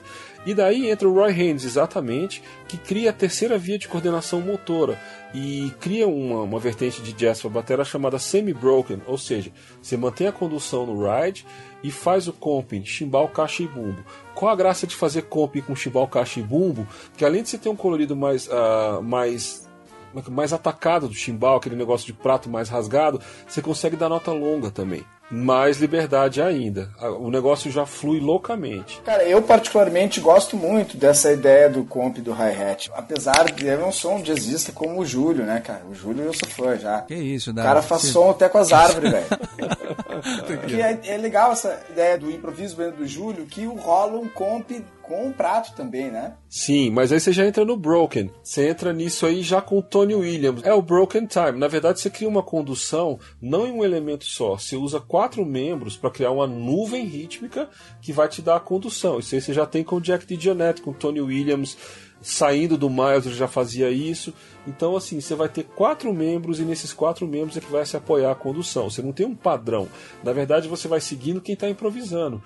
E daí entra o Roy Haynes, exatamente, que cria a terceira via de coordenação motora e cria uma, uma vertente de jazz para bateria chamada semi-broken, ou seja, você mantém a condução no ride e faz o comping, chimbal, caixa e bumbo. Qual a graça de fazer comping com chimbal, caixa e bumbo? Que além de você ter um colorido mais, uh, mais mais atacado do chimbal, aquele negócio de prato mais rasgado, você consegue dar nota longa também. Mais liberdade ainda. O negócio já flui loucamente. Cara, eu particularmente gosto muito dessa ideia do comp do hi-hat. Apesar de eu não sou um jazzista como o Júlio, né, cara? O Júlio eu sou fã já. Que isso, Dá. O cara faz som até com as árvores, velho. Porque é, é, legal essa ideia do improviso do Júlio, que rola um comp com um prato também, né? Sim, mas aí você já entra no Broken. Você entra nisso aí já com o Tony Williams. É o Broken Time. Na verdade, você cria uma condução não em um elemento só. Você usa quatro membros para criar uma nuvem rítmica que vai te dar a condução. Isso aí você já tem com o Jack DeJohnette, com o Tony Williams saindo do Miles ele já fazia isso. Então, assim, você vai ter quatro membros e nesses quatro membros é que vai se apoiar a condução. Você não tem um padrão. Na verdade, você vai seguindo quem está improvisando.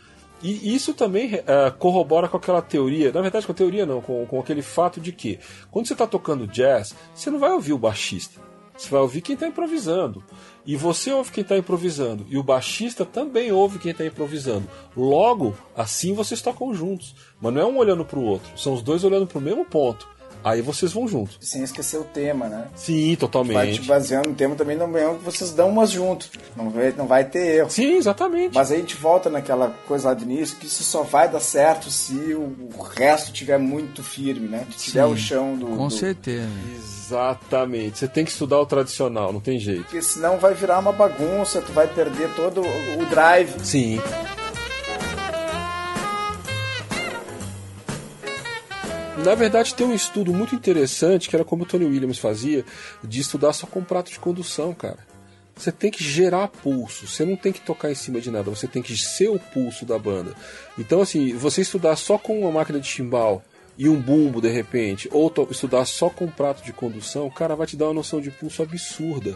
E isso também uh, corrobora com aquela teoria, na verdade com a teoria não, com, com aquele fato de que quando você está tocando jazz, você não vai ouvir o baixista, você vai ouvir quem está improvisando. E você ouve quem está improvisando, e o baixista também ouve quem está improvisando. Logo, assim vocês tocam juntos. Mas não é um olhando para o outro, são os dois olhando para o mesmo ponto. Aí vocês vão juntos. Sem esquecer o tema, né? Sim, totalmente. Vai te baseando no tema também, não é que vocês dão umas juntos. Não vai, não vai ter erro. Sim, exatamente. Mas aí a gente volta naquela coisa lá do início, que isso só vai dar certo se o, o resto tiver muito firme, né? Se tiver o chão do. Com do... certeza. Exatamente. Você tem que estudar o tradicional, não tem jeito. Porque senão vai virar uma bagunça, tu vai perder todo o drive. Sim. Na verdade, tem um estudo muito interessante, que era como o Tony Williams fazia, de estudar só com prato de condução, cara. Você tem que gerar pulso, você não tem que tocar em cima de nada, você tem que ser o pulso da banda. Então, assim, você estudar só com uma máquina de chimbal e um bumbo de repente, ou estudar só com prato de condução, cara, vai te dar uma noção de pulso absurda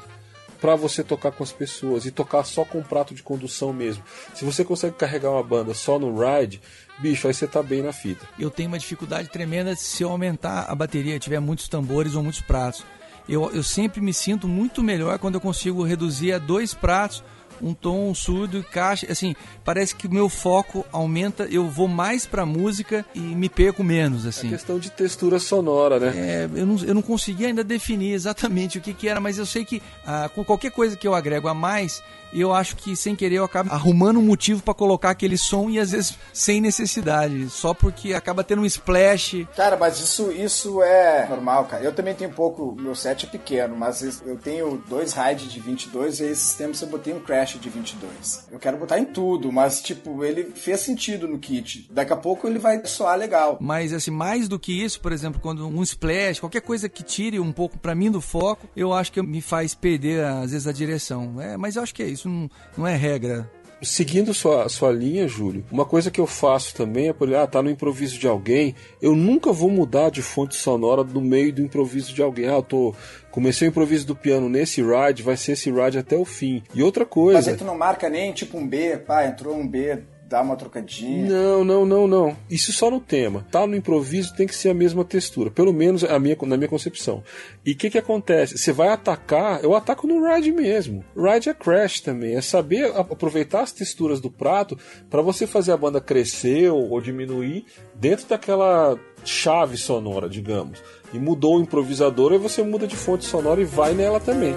para você tocar com as pessoas e tocar só com prato de condução mesmo. Se você consegue carregar uma banda só no ride, bicho, aí você tá bem na fita. Eu tenho uma dificuldade tremenda se eu aumentar a bateria, tiver muitos tambores ou muitos pratos. Eu, eu sempre me sinto muito melhor quando eu consigo reduzir a dois pratos um tom surdo, caixa, assim, parece que o meu foco aumenta, eu vou mais pra música e me perco menos, assim. É questão de textura sonora, né? É, eu não, eu não consegui ainda definir exatamente o que que era, mas eu sei que ah, com qualquer coisa que eu agrego a mais, e eu acho que sem querer eu acabo arrumando um motivo para colocar aquele som e às vezes sem necessidade, só porque acaba tendo um splash. Cara, mas isso, isso é normal, cara. Eu também tenho um pouco, meu set é pequeno, mas eu tenho dois raids de 22 e esses tempos eu botei um crash de 22. Eu quero botar em tudo, mas tipo, ele fez sentido no kit. Daqui a pouco ele vai soar legal. Mas assim, mais do que isso, por exemplo, quando um splash, qualquer coisa que tire um pouco para mim do foco, eu acho que me faz perder às vezes a direção. É, mas eu acho que é isso isso não, não é regra. Seguindo sua, sua linha, Júlio, uma coisa que eu faço também é, por ah, tá no improviso de alguém, eu nunca vou mudar de fonte sonora no meio do improviso de alguém. Ah, eu tô comecei o improviso do piano nesse ride, vai ser esse ride até o fim. E outra coisa. Mas aí tu não marca nem tipo um B, pá, entrou um B dar uma trocadinha. Não, não, não, não. Isso só no tema. Tá no improviso tem que ser a mesma textura. Pelo menos a minha, na minha concepção. E o que que acontece? Você vai atacar, eu ataco no ride mesmo. Ride é crash também. É saber aproveitar as texturas do prato para você fazer a banda crescer ou, ou diminuir dentro daquela chave sonora, digamos. E mudou o improvisador, aí você muda de fonte sonora e vai nela também.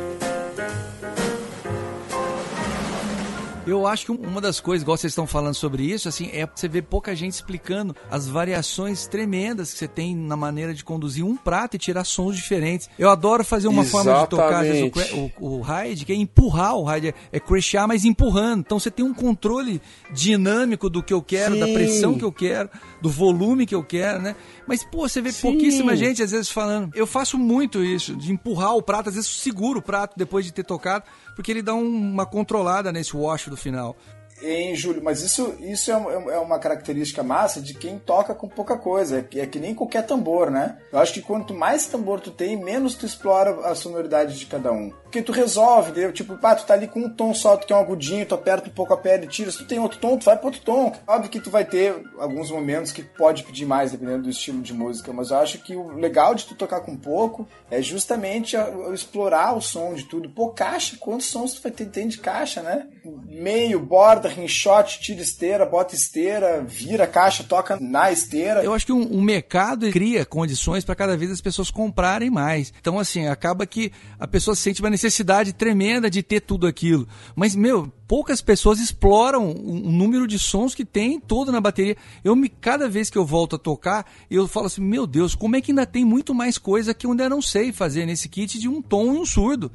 Eu acho que uma das coisas, igual vocês estão falando sobre isso, assim, é você ver pouca gente explicando as variações tremendas que você tem na maneira de conduzir um prato e tirar sons diferentes. Eu adoro fazer uma Exatamente. forma de tocar vezes, o, o, o ride, que é empurrar o ride, é, é crashear, mas empurrando. Então você tem um controle dinâmico do que eu quero, Sim. da pressão que eu quero, do volume que eu quero, né? Mas, pô, você vê Sim. pouquíssima gente às vezes falando. Eu faço muito isso, de empurrar o prato, às vezes seguro o prato depois de ter tocado porque ele dá um, uma controlada nesse wash do final. Em Júlio, mas isso, isso é, é, uma característica massa de quem toca com pouca coisa. É que, é que nem qualquer tambor, né? Eu acho que quanto mais tambor tu tem, menos tu explora a sonoridade de cada um. Porque tu resolve, entendeu? Tipo, pá, tu tá ali com um tom só, tu quer um agudinho, tu aperta um pouco a pele, tira. Se tu tem outro tom, tu vai pro outro tom. Óbvio que tu vai ter alguns momentos que pode pedir mais, dependendo do estilo de música, mas eu acho que o legal de tu tocar com pouco é justamente explorar o som de tudo. Pô, caixa, quantos sons tu vai ter, tem de caixa, né? Meio, borda, rinshot, tira esteira, bota esteira, vira caixa, toca na esteira. Eu acho que um, um mercado cria condições para cada vez as pessoas comprarem mais. Então, assim, acaba que a pessoa sente uma necessidade tremenda de ter tudo aquilo. Mas, meu, poucas pessoas exploram o número de sons que tem todo na bateria. Eu me cada vez que eu volto a tocar, eu falo assim, meu Deus, como é que ainda tem muito mais coisa que eu ainda não sei fazer nesse kit de um tom e um surdo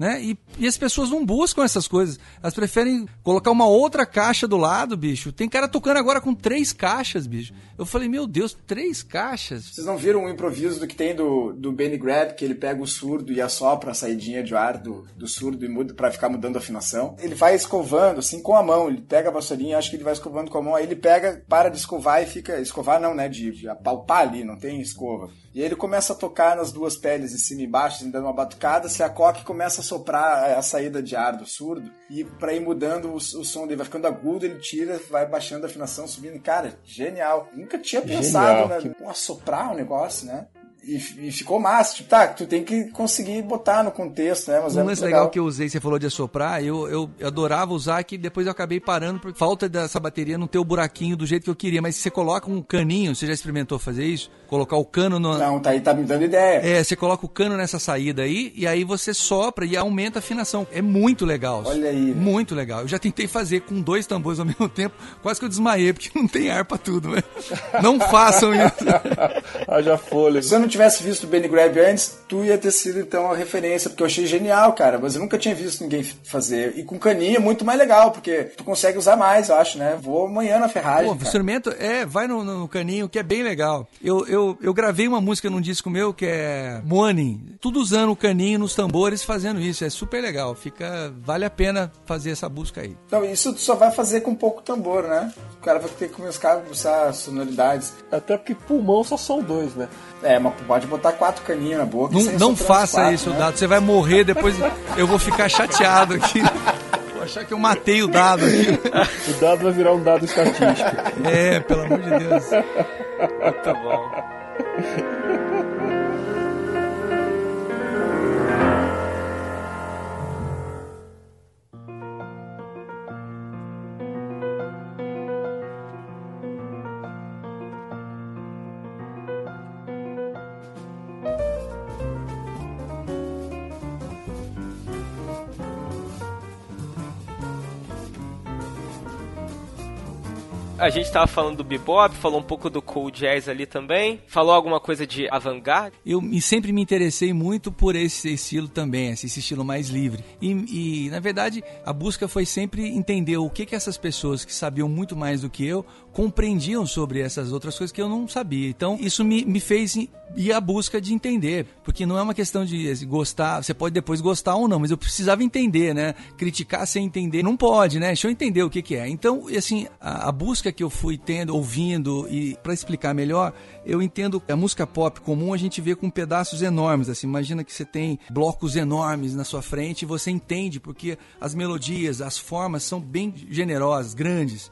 né? E, e as pessoas não buscam essas coisas. Elas preferem colocar uma outra caixa do lado, bicho. Tem cara tocando agora com três caixas, bicho. Eu falei, meu Deus, três caixas. Vocês não viram o improviso do que tem do, do Benny Grab, que ele pega o surdo e assopra a saidinha de ar do, do surdo e muda para ficar mudando a afinação? Ele vai escovando, assim, com a mão. Ele pega a vassourinha, acho que ele vai escovando com a mão. Aí ele pega, para de escovar e fica. Escovar não, né? De, de apalpar ali, não tem escova. E aí ele começa a tocar nas duas peles, em cima e embaixo, dando uma batucada, se a coque começa a soprar a saída de ar do surdo, e para ir mudando o, o, som dele, vai ficando agudo, ele tira, vai baixando a afinação, subindo. Cara, genial. Nunca tinha pensado, genial. né? Que... Assoprar o negócio, né? E, e, ficou massa. Tipo, tá, tu tem que conseguir botar no contexto, né? Mas um é lance legal. legal. que eu usei, você falou de assoprar, eu, eu, eu, adorava usar, que depois eu acabei parando por falta dessa bateria não ter o buraquinho do jeito que eu queria. Mas se você coloca um caninho, você já experimentou fazer isso? Colocar o cano no. Não, tá aí, tá me dando ideia. É, você coloca o cano nessa saída aí, e aí você sopra e aumenta a afinação. É muito legal. Olha aí. Muito legal. Eu já tentei fazer com dois tambores ao mesmo tempo, quase que eu desmaiei, porque não tem ar pra tudo, né? Não façam isso. Haja folha. Se eu não tivesse visto o Benny Grab antes, tu ia ter sido então a referência, porque eu achei genial, cara, mas eu nunca tinha visto ninguém fazer. E com caninha é muito mais legal, porque tu consegue usar mais, eu acho, né? Vou amanhã na Ferrari. Pô, o instrumento é, vai no, no, caninho, que é bem legal. Eu, eu, eu gravei uma música num disco meu que é Morning, tudo usando o caninho nos tambores, fazendo isso. É super legal. Fica, vale a pena fazer essa busca aí. Então, isso tu só vai fazer com pouco tambor, né? O cara vai ter que começar a usar sonoridades. Até porque pulmão só são dois, né? É, mas pode botar quatro caninhas na boca. Não, não faça quatro, isso, né? Dado. Você vai morrer, depois eu vou ficar chateado aqui. Vou achar que eu matei o dado aqui. o dado vai virar um dado estatístico. É, pelo amor de Deus. Tá bom. A gente estava falando do bebop, falou um pouco do cool jazz ali também, falou alguma coisa de avant-garde. Eu sempre me interessei muito por esse estilo também, esse estilo mais livre. E, e, na verdade, a busca foi sempre entender o que que essas pessoas que sabiam muito mais do que eu compreendiam sobre essas outras coisas que eu não sabia. Então, isso me, me fez ir à busca de entender, porque não é uma questão de gostar, você pode depois gostar ou não, mas eu precisava entender, né? Criticar sem entender não pode, né? Deixa eu entender o que, que é. Então, assim, a, a busca que eu fui tendo, ouvindo e para explicar melhor, eu entendo a música pop comum a gente vê com pedaços enormes, assim, imagina que você tem blocos enormes na sua frente e você entende porque as melodias, as formas são bem generosas, grandes.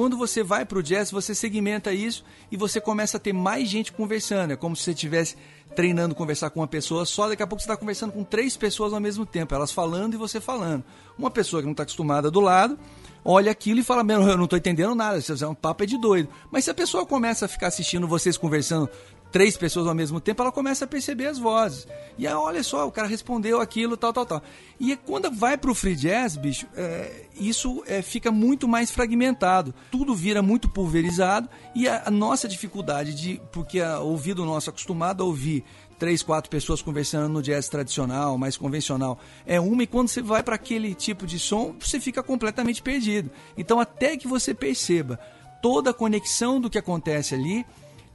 Quando você vai para o jazz, você segmenta isso e você começa a ter mais gente conversando. É como se você estivesse treinando conversar com uma pessoa só, daqui a pouco você está conversando com três pessoas ao mesmo tempo, elas falando e você falando. Uma pessoa que não está acostumada do lado, olha aquilo e fala, meu, eu não estou entendendo nada, isso é um papo é de doido. Mas se a pessoa começa a ficar assistindo vocês conversando três pessoas ao mesmo tempo, ela começa a perceber as vozes. E aí, olha só, o cara respondeu aquilo, tal, tal, tal. E quando vai pro free jazz, bicho, é, isso é, fica muito mais fragmentado. Tudo vira muito pulverizado e a, a nossa dificuldade de, porque o ouvido nosso é acostumado a ouvir três, quatro pessoas conversando no jazz tradicional, mais convencional, é uma e quando você vai para aquele tipo de som, você fica completamente perdido. Então, até que você perceba toda a conexão do que acontece ali,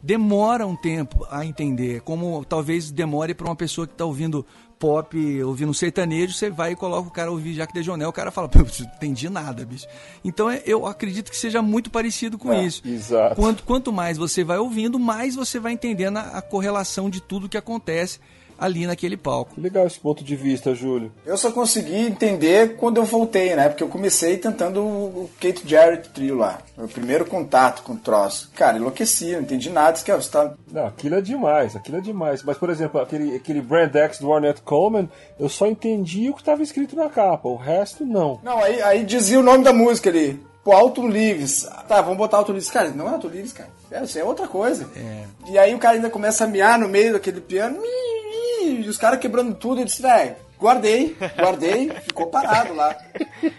demora um tempo a entender, como talvez demore para uma pessoa que está ouvindo pop, ouvindo sertanejo, você vai e coloca o cara ouvir Jacques Dejonel, o cara fala, não entendi nada, bicho. Então é, eu acredito que seja muito parecido com é, isso. Exato. Quanto, quanto mais você vai ouvindo, mais você vai entendendo a, a correlação de tudo que acontece ali naquele palco. Legal esse ponto de vista, Júlio. Eu só consegui entender quando eu voltei, né? Porque eu comecei tentando o Kate Jarrett Trio lá. O primeiro contato com o troço. Cara, enlouqueci, não entendi nada. Que, você tá... Não, aquilo é demais, aquilo é demais. Mas, por exemplo, aquele, aquele Brand X do Ornette Coleman, eu só entendi o que estava escrito na capa. O resto, não. Não, aí, aí dizia o nome da música ali. Pô, Alto Livres. Tá, vamos botar Alto Livres. Cara, não é Alto Livres, cara. É, isso é outra coisa. É. E aí o cara ainda começa a miar no meio daquele piano. E os caras quebrando tudo. Eu disse, velho, guardei, guardei, ficou parado lá.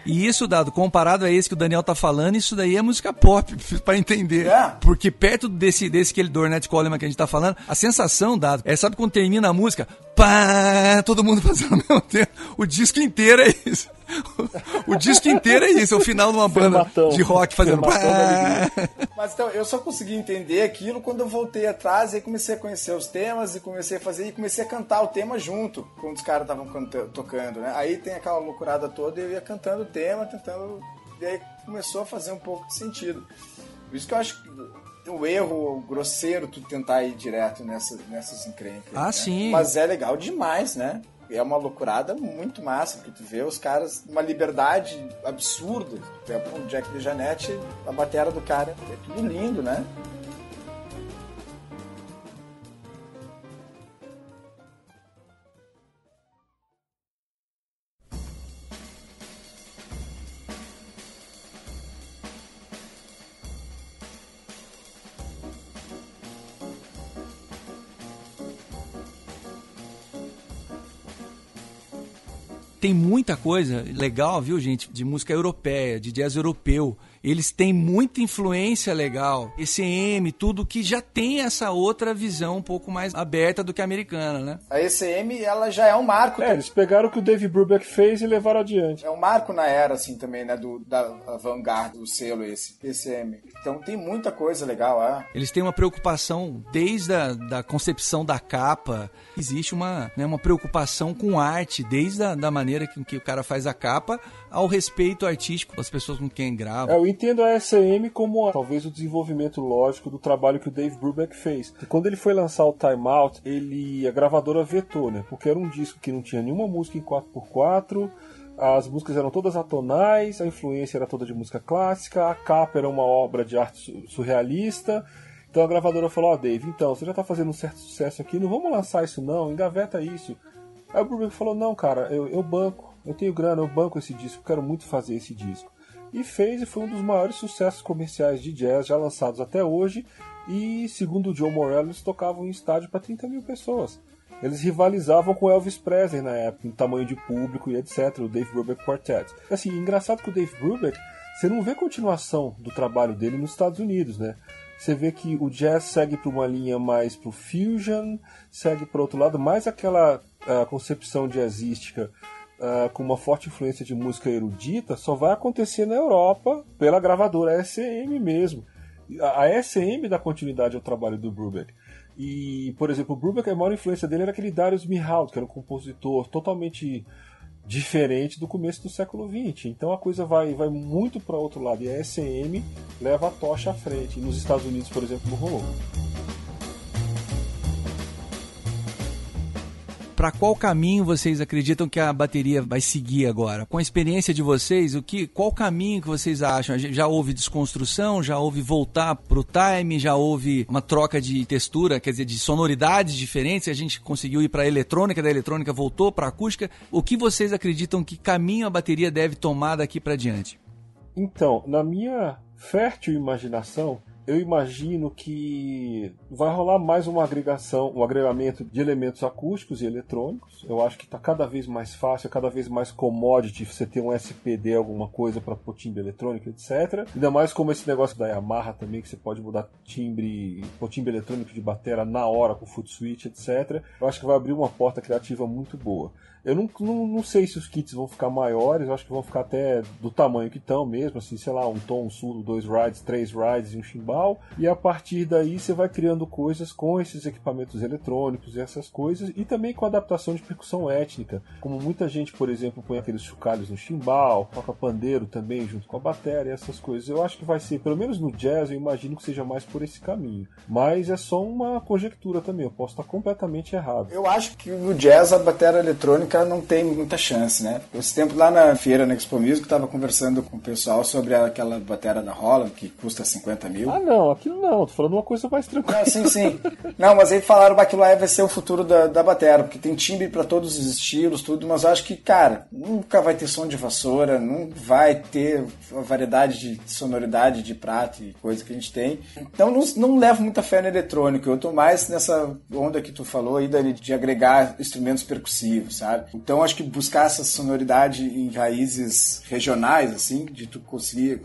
E isso, Dado, comparado a esse que o Daniel tá falando, isso daí é música pop, pra entender. É. Porque perto desse, desse aquele Dornet Coleman que a gente tá falando, a sensação, Dado, é sabe quando termina a música, pá, todo mundo fazendo ao mesmo tempo. O disco inteiro é isso. O, disco inteiro é isso, é o final de uma banda de rock fazendo. Mas então, eu só consegui entender aquilo quando eu voltei atrás e comecei a conhecer os temas e comecei a fazer e comecei a cantar o tema junto quando os caras estavam tocando, né? Aí tem aquela loucurada toda e eu ia cantando o tema, tentando. E aí começou a fazer um pouco de sentido. Por isso que eu acho que o erro grosseiro tu tentar ir direto nessa, nessas encrencas. Ah, né? sim. Mas é legal demais, né? É uma loucurada muito massa, porque tu vê os caras uma liberdade absurda. Por exemplo, o Jack DeJanette, a bateria do cara, é tudo lindo, né? Tem muita coisa legal, viu, gente, de música europeia, de jazz europeu. Eles têm muita influência legal, ECM, tudo que já tem essa outra visão um pouco mais aberta do que a americana, né? A ECM, ela já é um marco. É, eles pegaram o que o Dave Brubeck fez e levaram adiante. É um marco na era, assim, também, né? Do, da vanguarda, do selo esse, ECM. Então tem muita coisa legal, é. Eles têm uma preocupação desde a da concepção da capa. Existe uma, né, uma preocupação com arte, desde a da maneira que, que o cara faz a capa ao respeito artístico das pessoas com quem grava. É, eu entendo a SM como talvez o desenvolvimento lógico do trabalho que o Dave Brubeck fez. Quando ele foi lançar o Time Out, ele a gravadora vetou, né? Porque era um disco que não tinha nenhuma música em 4x4, as músicas eram todas atonais, a influência era toda de música clássica, a capa era uma obra de arte su- surrealista. Então a gravadora falou: Ó, Dave, então, você já tá fazendo um certo sucesso aqui, não vamos lançar isso não, engaveta isso. Aí o Brubeck falou: Não, cara, eu, eu banco, eu tenho grana, eu banco esse disco, quero muito fazer esse disco. E fez e foi um dos maiores sucessos comerciais de jazz já lançados até hoje. E segundo o Joe Morello, eles tocavam em estádio para 30 mil pessoas. Eles rivalizavam com Elvis Presley na época, em tamanho de público e etc. O Dave Brubeck Quartet. Assim, engraçado que o Dave Brubeck, você não vê continuação do trabalho dele nos Estados Unidos, né? Você vê que o jazz segue para uma linha mais pro fusion, segue para outro lado, mais aquela ah, concepção jazzística ah, com uma forte influência de música erudita, só vai acontecer na Europa pela gravadora SM mesmo. A SM dá continuidade ao trabalho do Brubeck. E, por exemplo, o Brubeck, a maior influência dele era aquele Darius Milhaud, que era um compositor totalmente diferente do começo do século XX. Então a coisa vai, vai muito para outro lado. E a SM leva a tocha à frente. E nos Estados Unidos, por exemplo, não rolou. Para qual caminho vocês acreditam que a bateria vai seguir agora? Com a experiência de vocês, o que, qual caminho que vocês acham? Já houve desconstrução, já houve voltar pro time, já houve uma troca de textura, quer dizer, de sonoridades diferentes, a gente conseguiu ir para eletrônica, da eletrônica voltou para acústica. O que vocês acreditam que caminho a bateria deve tomar daqui para diante? Então, na minha fértil imaginação, eu imagino que vai rolar mais uma agregação, um agregamento de elementos acústicos e eletrônicos. Eu acho que está cada vez mais fácil, cada vez mais commodity você ter um SPD, alguma coisa para pôr timbre eletrônico, etc. Ainda mais como esse negócio da Yamaha também, que você pode mudar timbre, pôr timbre eletrônico de bateria na hora com foot switch, etc. Eu acho que vai abrir uma porta criativa muito boa. Eu não, não, não sei se os kits vão ficar maiores, eu acho que vão ficar até do tamanho que estão mesmo, assim, sei lá, um tom, um surdo, dois rides, três rides e um chimbal. E a partir daí você vai criando coisas com esses equipamentos eletrônicos e essas coisas, e também com adaptação de percussão étnica. Como muita gente, por exemplo, põe aqueles chocalhos no chimbal, toca pandeiro também junto com a bateria, essas coisas. Eu acho que vai ser, pelo menos no jazz, eu imagino que seja mais por esse caminho. Mas é só uma conjectura também, eu posso estar completamente errado. Eu acho que no jazz a bateria eletrônica não tem muita chance, né? Esse tempo lá na feira na Expo Music, eu tava conversando com o pessoal sobre aquela batera da Holland, que custa 50 mil. Ah, não, aquilo não, tô falando uma coisa mais tranquila. Não, sim, sim. Não, mas aí falaram que aquilo lá vai ser o futuro da, da batera, porque tem timbre para todos os estilos, tudo, mas eu acho que, cara, nunca vai ter som de vassoura, não vai ter a variedade de sonoridade de prato e coisa que a gente tem. Então não, não levo muita fé no eletrônico, eu tô mais nessa onda que tu falou aí, Dani, de agregar instrumentos percussivos, sabe? Então acho que buscar essa sonoridade em raízes regionais, assim, de tu conseguir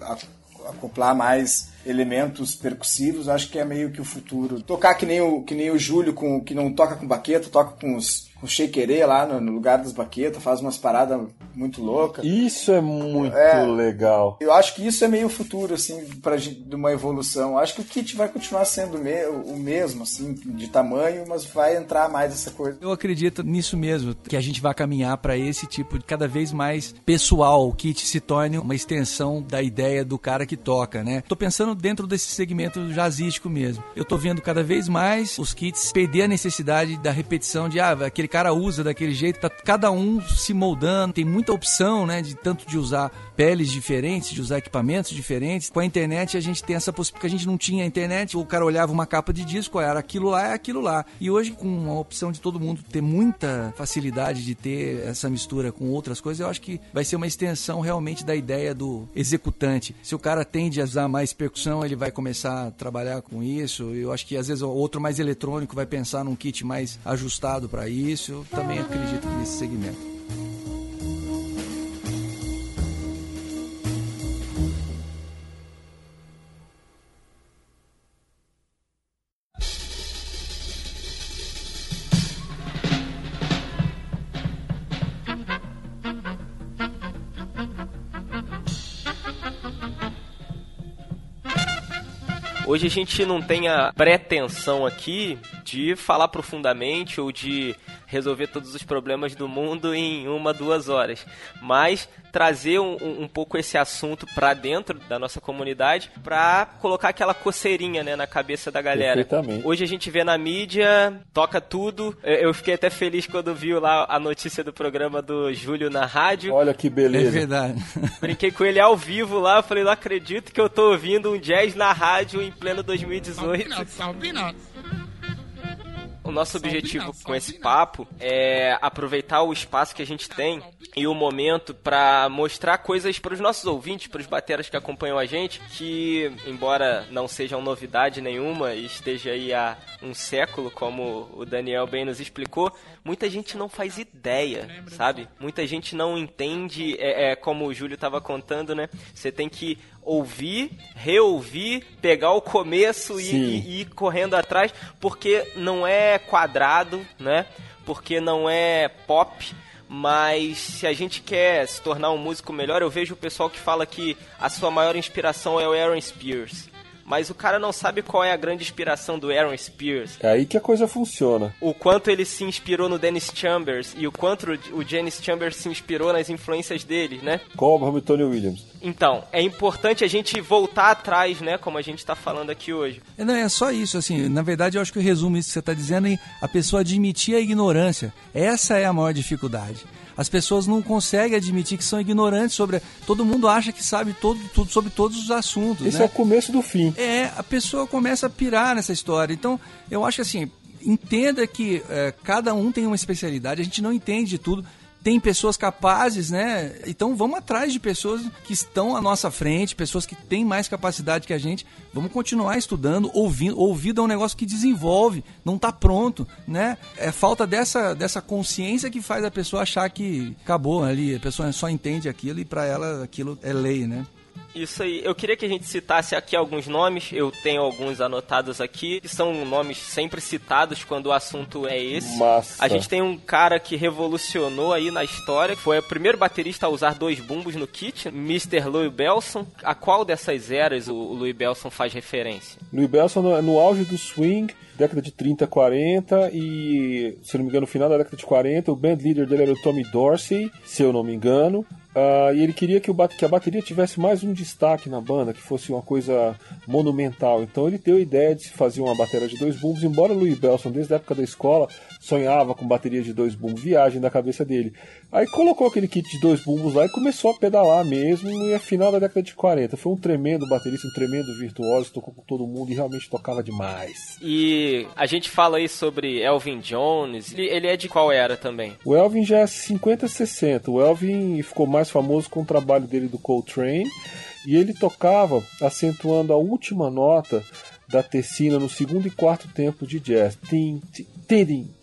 acoplar mais elementos percussivos, acho que é meio que o futuro. Tocar que nem o, que nem o Júlio, com, que não toca com baqueta, toca com os com shakerê lá no, no, lugar das baquetas, faz umas paradas muito loucas. Isso é muito é, legal. Eu acho que isso é meio o futuro, assim, pra, de uma evolução. Acho que o kit vai continuar sendo me, o mesmo, assim, de tamanho, mas vai entrar mais essa coisa. Eu acredito nisso mesmo, que a gente vai caminhar para esse tipo de cada vez mais pessoal. O kit se torne uma extensão da ideia do cara que toca, né? Tô pensando dentro desse segmento jazzístico mesmo. Eu tô vendo cada vez mais os kits perder a necessidade da repetição de, ah, aquele cara usa daquele jeito, tá cada um se moldando, tem muita opção, né, de tanto de usar peles diferentes, de usar equipamentos diferentes. Com a internet a gente tem essa possibilidade, porque a gente não tinha internet, o cara olhava uma capa de disco, era aquilo lá, é aquilo lá. E hoje com a opção de todo mundo ter muita facilidade de ter essa mistura com outras coisas, eu acho que vai ser uma extensão realmente da ideia do executante. Se o cara tende a usar mais percussão, ele vai começar a trabalhar com isso. Eu acho que às vezes o outro mais eletrônico vai pensar num kit mais ajustado para isso eu também acredito nesse segmento. Hoje a gente não tem a pretensão aqui de falar profundamente ou de resolver todos os problemas do mundo em uma, duas horas. Mas trazer um, um pouco esse assunto para dentro da nossa comunidade para colocar aquela coceirinha né, na cabeça da galera. Hoje a gente vê na mídia, toca tudo. Eu fiquei até feliz quando viu lá a notícia do programa do Júlio na rádio. Olha que beleza. É verdade. Brinquei com ele ao vivo lá, falei, não acredito que eu tô ouvindo um jazz na rádio em pleno 2018. Salve, o nosso objetivo com esse papo é aproveitar o espaço que a gente tem e o momento para mostrar coisas para os nossos ouvintes, para os bateras que acompanham a gente, que embora não sejam novidade nenhuma e esteja aí há um século, como o Daniel bem nos explicou, muita gente não faz ideia, sabe? Muita gente não entende, é, é como o Júlio estava contando, né? Você tem que ouvir, reouvir, pegar o começo e, e, e, ir correndo atrás, porque não é quadrado, né? Porque não é pop. Mas se a gente quer se tornar um músico melhor, eu vejo o pessoal que fala que a sua maior inspiração é o Aaron Spears mas o cara não sabe qual é a grande inspiração do Aaron Spears. É aí que a coisa funciona. O quanto ele se inspirou no Dennis Chambers e o quanto o Dennis Chambers se inspirou nas influências dele, né? Como o Tony Williams. Então, é importante a gente voltar atrás, né? Como a gente está falando aqui hoje. É, não, é só isso, assim, na verdade eu acho que eu resumo isso que você está dizendo em a pessoa admitir a ignorância. Essa é a maior dificuldade. As pessoas não conseguem admitir que são ignorantes sobre. Todo mundo acha que sabe todo, tudo sobre todos os assuntos. Isso né? é o começo do fim. É, a pessoa começa a pirar nessa história. Então, eu acho que assim, entenda que é, cada um tem uma especialidade, a gente não entende de tudo tem pessoas capazes, né? Então vamos atrás de pessoas que estão à nossa frente, pessoas que têm mais capacidade que a gente. Vamos continuar estudando, ouvindo. Ouvido é um negócio que desenvolve, não está pronto, né? É falta dessa, dessa consciência que faz a pessoa achar que acabou ali, a pessoa só entende aquilo e para ela aquilo é lei, né? Isso aí. Eu queria que a gente citasse aqui alguns nomes. Eu tenho alguns anotados aqui, que são nomes sempre citados quando o assunto é esse. Massa. A gente tem um cara que revolucionou aí na história. Foi o primeiro baterista a usar dois bumbos no kit, Mr. Louis Belson. A qual dessas eras o Louis Belson faz referência? Louis Belson no, no auge do swing década de 30, 40 e, se não me engano, no final da década de 40, o band leader dele era o Tommy Dorsey, se eu não me engano. Uh, e ele queria que, o, que, a bateria tivesse mais um destaque na banda, que fosse uma coisa monumental. Então ele deu a ideia de se fazer uma bateria de dois bumbos, embora Louis Belson, desde a época da escola, sonhava com bateria de dois bumbos, viagem da cabeça dele. Aí colocou aquele kit de dois bumbos lá e começou a pedalar mesmo, e a final da década de 40. Foi um tremendo baterista, um tremendo virtuoso, tocou com todo mundo e realmente tocava demais. E a gente fala aí sobre Elvin Jones, ele, ele é de qual era também? O Elvin já é 50, 60. O Elvin ficou mais mais famoso com o trabalho dele do Coltrane, e ele tocava acentuando a última nota da tercina no segundo e quarto tempo de jazz. Tim, tim, tim,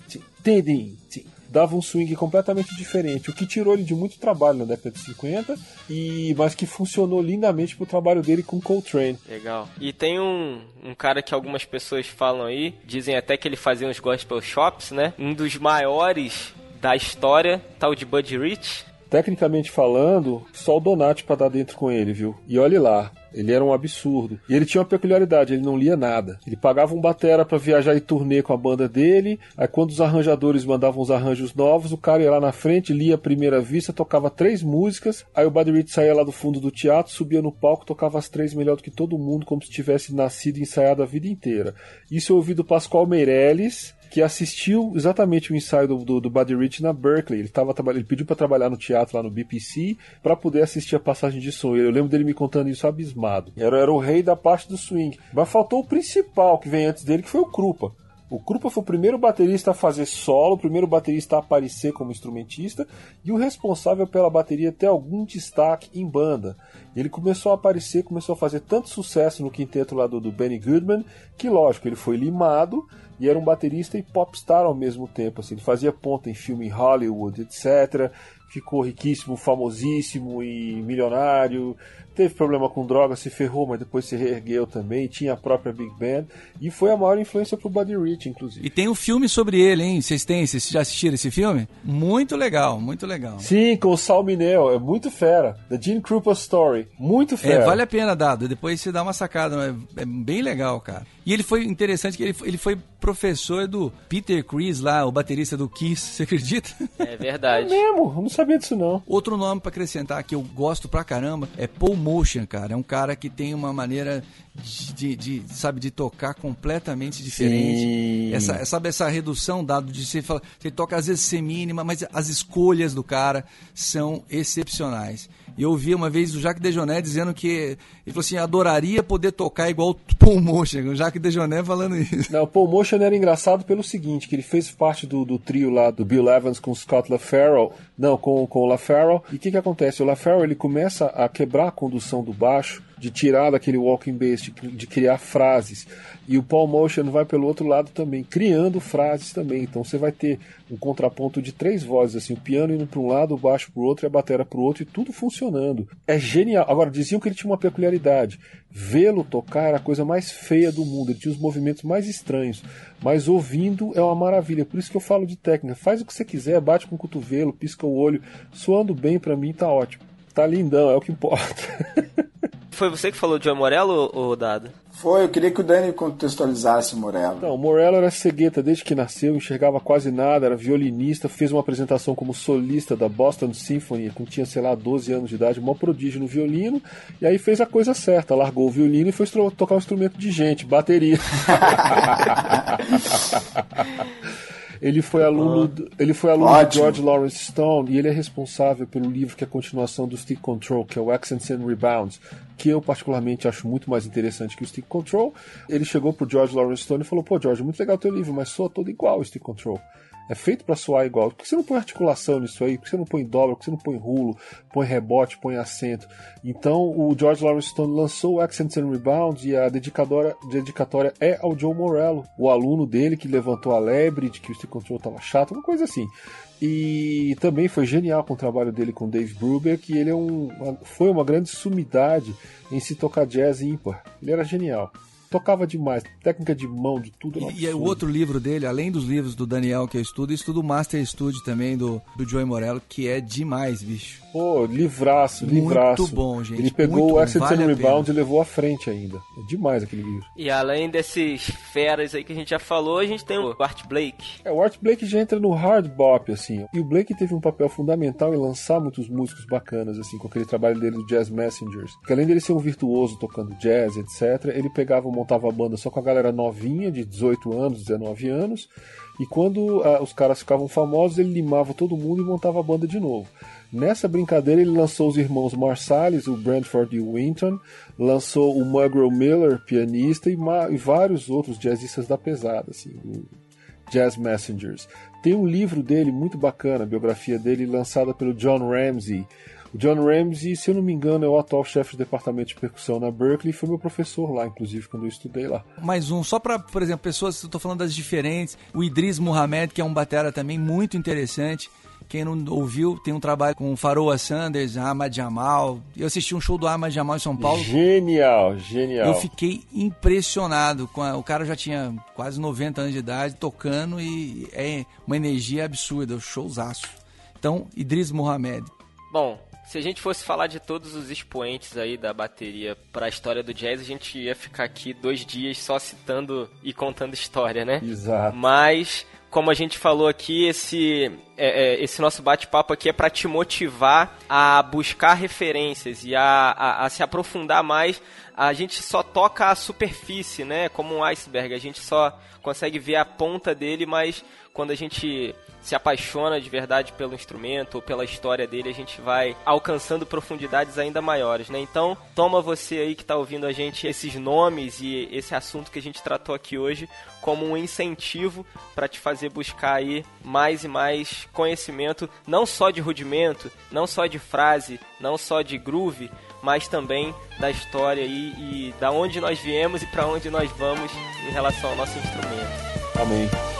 tim, tim, Dava um swing completamente diferente, o que tirou ele de muito trabalho na década de 50, e, mas que funcionou lindamente pro trabalho dele com Coltrane. Legal. E tem um, um cara que algumas pessoas falam aí, dizem até que ele fazia uns gospel shops, né? Um dos maiores da história, tal de Buddy Rich, Tecnicamente falando, só o Donati para dar dentro com ele, viu? E olhe lá, ele era um absurdo. E ele tinha uma peculiaridade, ele não lia nada. Ele pagava um batera para viajar e turnê com a banda dele. Aí quando os arranjadores mandavam os arranjos novos, o cara ia lá na frente, lia a primeira vista, tocava três músicas. Aí o Buddy Rich saía lá do fundo do teatro, subia no palco, tocava as três melhor do que todo mundo, como se tivesse nascido e ensaiado a vida inteira. Isso eu ouvi do Pascoal Meirelles, que assistiu exatamente o ensaio do, do, do Buddy Rich na Berkeley. Ele, tava, ele pediu para trabalhar no teatro lá no BPC para poder assistir a passagem de som. Eu lembro dele me contando isso abismado. Era, era o rei da parte do swing. Mas faltou o principal que vem antes dele, que foi o Krupa. O Krupa foi o primeiro baterista a fazer solo, o primeiro baterista a aparecer como instrumentista e o responsável pela bateria ter algum destaque em banda. Ele começou a aparecer, começou a fazer tanto sucesso no quinteto lá do, do Benny Goodman, que lógico, ele foi limado e era um baterista e popstar ao mesmo tempo. Assim, ele fazia ponta em filme em Hollywood, etc. Ficou riquíssimo, famosíssimo e milionário teve problema com droga, se ferrou, mas depois se reergueu também, tinha a própria Big Band, e foi a maior influência pro Buddy Rich, inclusive. E tem um filme sobre ele, hein? Vocês têm, vocês já assistiram esse filme? Muito legal, muito legal. Sim, com o Sal Mineo, é muito fera. The Gene Krupa Story, muito é, fera. É, vale a pena, Dado, depois você dá uma sacada, é, é bem legal, cara. E ele foi interessante que ele, ele foi professor do Peter Chris lá, o baterista do Kiss, você acredita? É verdade. É mesmo, eu não sabia disso não. Outro nome para acrescentar que eu gosto pra caramba é Paul Motion, cara. É um cara que tem uma maneira de, de, sabe, de tocar completamente diferente. Essa, sabe, essa redução dado de você fala, você toca às vezes semínima, mas as escolhas do cara são excepcionais. E eu ouvi uma vez o Jacques Dejoné dizendo que ele falou assim, adoraria poder tocar igual o Paul Motion, o Jacques Dejoné falando isso. Não, o Paul Motion era engraçado pelo seguinte, que ele fez parte do, do trio lá do Bill Evans com Scott LaFarrell, não, com, com o LaFarrell, e o que que acontece? O LaFarrell ele começa a quebrar a condução do baixo, de tirar daquele walking bass, de, de, criar frases. E o Paul Motion vai pelo outro lado também, criando frases também. Então você vai ter um contraponto de três vozes, assim, o piano indo para um lado, o baixo para o outro e a bateria para o outro, e tudo funcionando. É genial. Agora, diziam que ele tinha uma peculiaridade. Vê-lo tocar era a coisa mais feia do mundo, ele tinha os movimentos mais estranhos. Mas ouvindo é uma maravilha. Por isso que eu falo de técnica. Faz o que você quiser, bate com o cotovelo, pisca o olho. Soando bem para mim tá ótimo. Tá lindão, é o que importa. Foi você que falou de Morello ou Dado? Foi, eu queria que o Dani contextualizasse o Morello. Não, o Morello era cegueta desde que nasceu, enxergava quase nada, era violinista, fez uma apresentação como solista da Boston Symphony, quando tinha, sei lá, 12 anos de idade, um prodígio no violino, e aí fez a coisa certa, largou o violino e foi tocar um instrumento de gente, bateria. Ele foi aluno, ele foi aluno de George Lawrence Stone e ele é responsável pelo livro que é a continuação do Stick Control, que é o Accents and Rebounds, que eu particularmente acho muito mais interessante que o Stick Control. Ele chegou pro George Lawrence Stone e falou: "Pô, George, muito legal teu livro, mas soa todo igual o Stick Control" é feito para soar igual. Por que você não põe articulação nisso aí? Por que você não põe dobra? Por que você não põe rulo? Põe rebote, põe acento? Então o George Lawrence Stone lançou o Accents and Rebounds e a dedicatória, dedicatória é ao Joe Morello, o aluno dele que levantou a lebre de que o stick control estava chato, uma coisa assim. E também foi genial com o trabalho dele com Dave Brubeck, que ele é um, foi uma grande sumidade em se tocar jazz ímpar. Ele era genial. Tocava demais. Técnica de mão, de tudo. E, e é o outro livro dele, além dos livros do Daniel que eu estudo, eu estudo o Master Studio também do, do Joey Morello, que é demais, bicho. Pô, livraço, livraço. Muito bom, gente. Ele pegou Muito o Accident vale Rebound e levou à frente ainda. É demais aquele livro. E além desses feras aí que a gente já falou, a gente tem o Art Blake. É, o Art Blake já entra no hard bop, assim. E o Blake teve um papel fundamental em lançar muitos músicos bacanas, assim, com aquele trabalho dele do Jazz Messengers. Porque além dele ser um virtuoso tocando jazz, etc., ele pegava, montava a banda só com a galera novinha, de 18 anos, 19 anos. E quando ah, os caras ficavam famosos, ele limava todo mundo e montava a banda de novo. Nessa brincadeira, ele lançou os irmãos Marsalis, o Brentford e o Winton, lançou o Muggle Miller, pianista, e, e vários outros jazzistas da pesada, assim, Jazz Messengers. Tem um livro dele muito bacana, a biografia dele, lançada pelo John Ramsey. O John Ramsey, se eu não me engano, é o atual chefe do departamento de percussão na Berkeley e foi meu professor lá, inclusive, quando eu estudei lá. Mais um, só pra, por exemplo, pessoas, eu tô falando das diferentes. O Idris Muhammad, que é um batera também muito interessante. Quem não ouviu, tem um trabalho com o Faroa Sanders, Ahmad Jamal. Eu assisti um show do Ahmad Jamal em São Paulo. Genial, genial. Eu fiquei impressionado. com a- O cara já tinha quase 90 anos de idade, tocando e é uma energia absurda, um showzaço. Então, Idris Muhammad. Bom, se a gente fosse falar de todos os expoentes aí da bateria para a história do jazz, a gente ia ficar aqui dois dias só citando e contando história, né? Exato. Mas, como a gente falou aqui, esse, é, é, esse nosso bate-papo aqui é para te motivar a buscar referências e a, a, a se aprofundar mais. A gente só toca a superfície, né? Como um iceberg. A gente só consegue ver a ponta dele, mas quando a gente se apaixona de verdade pelo instrumento ou pela história dele, a gente vai alcançando profundidades ainda maiores, né? Então, toma você aí que está ouvindo a gente esses nomes e esse assunto que a gente tratou aqui hoje como um incentivo para te fazer buscar aí mais e mais conhecimento, não só de rudimento, não só de frase, não só de groove, mas também da história aí e da onde nós viemos e para onde nós vamos em relação ao nosso instrumento. Amém.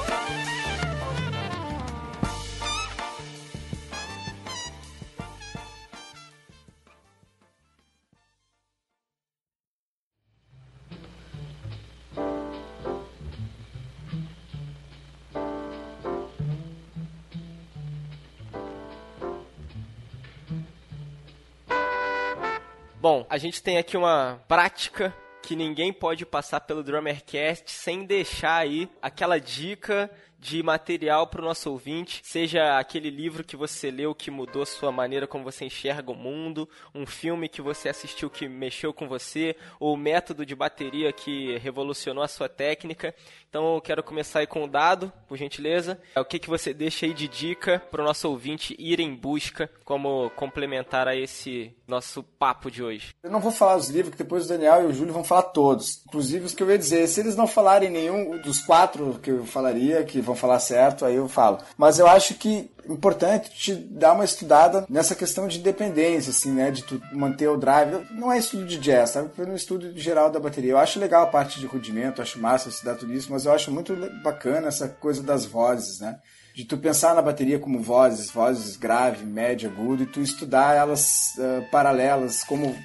Bom, a gente tem aqui uma prática que ninguém pode passar pelo Drummercast sem deixar aí aquela dica de material para o nosso ouvinte, seja aquele livro que você leu que mudou sua maneira como você enxerga o mundo, um filme que você assistiu que mexeu com você, ou método de bateria que revolucionou a sua técnica. Então eu quero começar aí com o dado, por gentileza. O que, que você deixa aí de dica para o nosso ouvinte ir em busca como complementar a esse nosso papo de hoje? Eu não vou falar os livros, que depois o Daniel e o Júlio vão falar todos. Inclusive os que eu ia dizer. Se eles não falarem nenhum dos quatro que eu falaria, que vão falar certo, aí eu falo. Mas eu acho que é importante te dar uma estudada nessa questão de independência, assim, né? De tu manter o drive. Não é estudo de jazz, tá? É um estudo geral da bateria. Eu acho legal a parte de rudimento, acho massa estudar tudo isso, mas eu acho muito bacana essa coisa das vozes, né? de tu pensar na bateria como vozes, vozes grave, média, agudo, e tu estudar elas uh, paralelas, como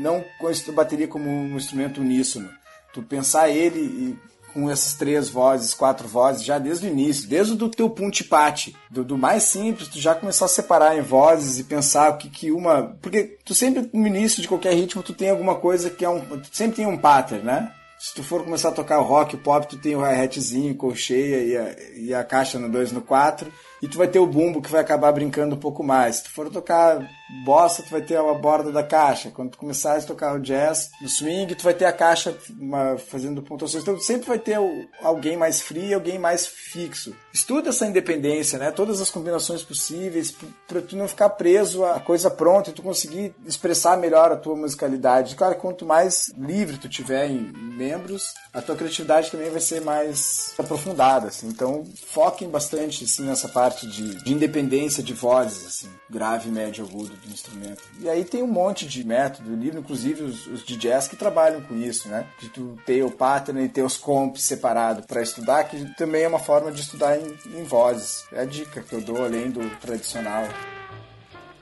não com a bateria como um instrumento uníssono. Tu pensar ele e, com essas três vozes, quatro vozes, já desde o início, desde o teu puntipate, do, do mais simples, tu já começar a separar em vozes e pensar o que que uma... Porque tu sempre, no início de qualquer ritmo, tu tem alguma coisa que é um... Tu sempre tem um pattern, né? Se tu for começar a tocar rock, pop, tu tem o hi-hatzinho, colcheia e a, e a caixa no 2 no 4. E tu vai ter o bumbo que vai acabar brincando um pouco mais. Se tu for tocar bossa, tu vai ter a borda da caixa. Quando tu começar a tocar o jazz, no swing, tu vai ter a caixa uma, fazendo pontuações. Então tu sempre vai ter o, alguém mais frio e alguém mais fixo. Estuda essa independência, né? Todas as combinações possíveis para tu não ficar preso à coisa pronta e tu conseguir expressar melhor a tua musicalidade. Claro, quanto mais livre tu tiver em membros, a tua criatividade também vai ser mais aprofundada, assim. Então, foquem bastante assim nessa parte de, de independência de vozes, assim, grave, médio, agudo do instrumento. E aí tem um monte de método, livro, inclusive os, os jazz que trabalham com isso, né? De tu ter o pattern e ter os comps separados para estudar, que também é uma forma de estudar em, em vozes. É a dica que eu dou além do tradicional.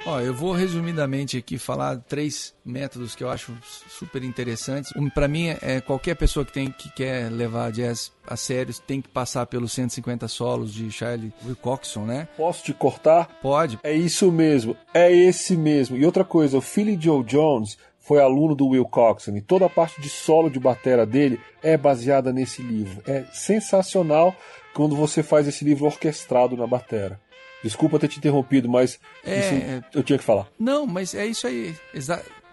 Ó, eu vou resumidamente aqui falar três métodos que eu acho super interessantes. Um, para mim, é qualquer pessoa que tem que quer levar jazz a sério tem que passar pelos 150 solos de Charlie Wilcoxon, né? Posso te cortar? Pode. É isso mesmo, é esse mesmo. E outra coisa, o Philly Joe Jones foi aluno do Will Coxon e toda a parte de solo de batera dele é baseada nesse livro. É sensacional quando você faz esse livro orquestrado na batera. Desculpa ter te interrompido, mas É, isso é. eu tinha que falar. Não, mas é isso aí.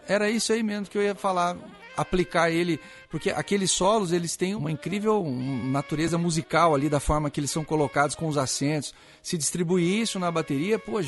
Era isso aí mesmo que eu ia falar. Aplicar ele, porque aqueles solos eles têm uma incrível natureza musical ali da forma que eles são colocados com os acentos. Se distribuir isso na bateria, pô,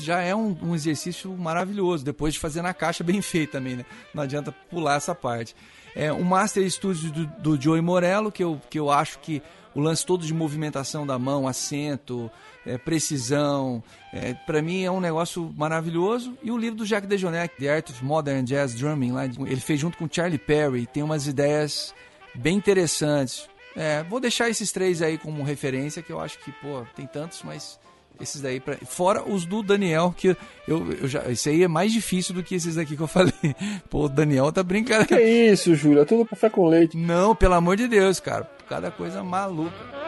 já é um, um exercício maravilhoso. Depois de fazer na caixa bem feito também, né? Não adianta pular essa parte. É um Master Studio do, do Joey Morello, que eu, que eu acho que o lance todo de movimentação da mão, acento, é, precisão, é, para mim é um negócio maravilhoso. E o livro do Jacques Dejonet, The Art of Modern Jazz Drumming, lá, ele fez junto com Charlie Perry, tem umas ideias bem interessantes. É, vou deixar esses três aí como referência, que eu acho que, pô, tem tantos, mas esses daí, pra... fora os do Daniel, que eu, eu já, esse aí é mais difícil do que esses aqui que eu falei. Pô, o Daniel tá brincando. Que isso, Júlio? É tudo café com leite. Não, pelo amor de Deus, cara. Cada coisa maluca.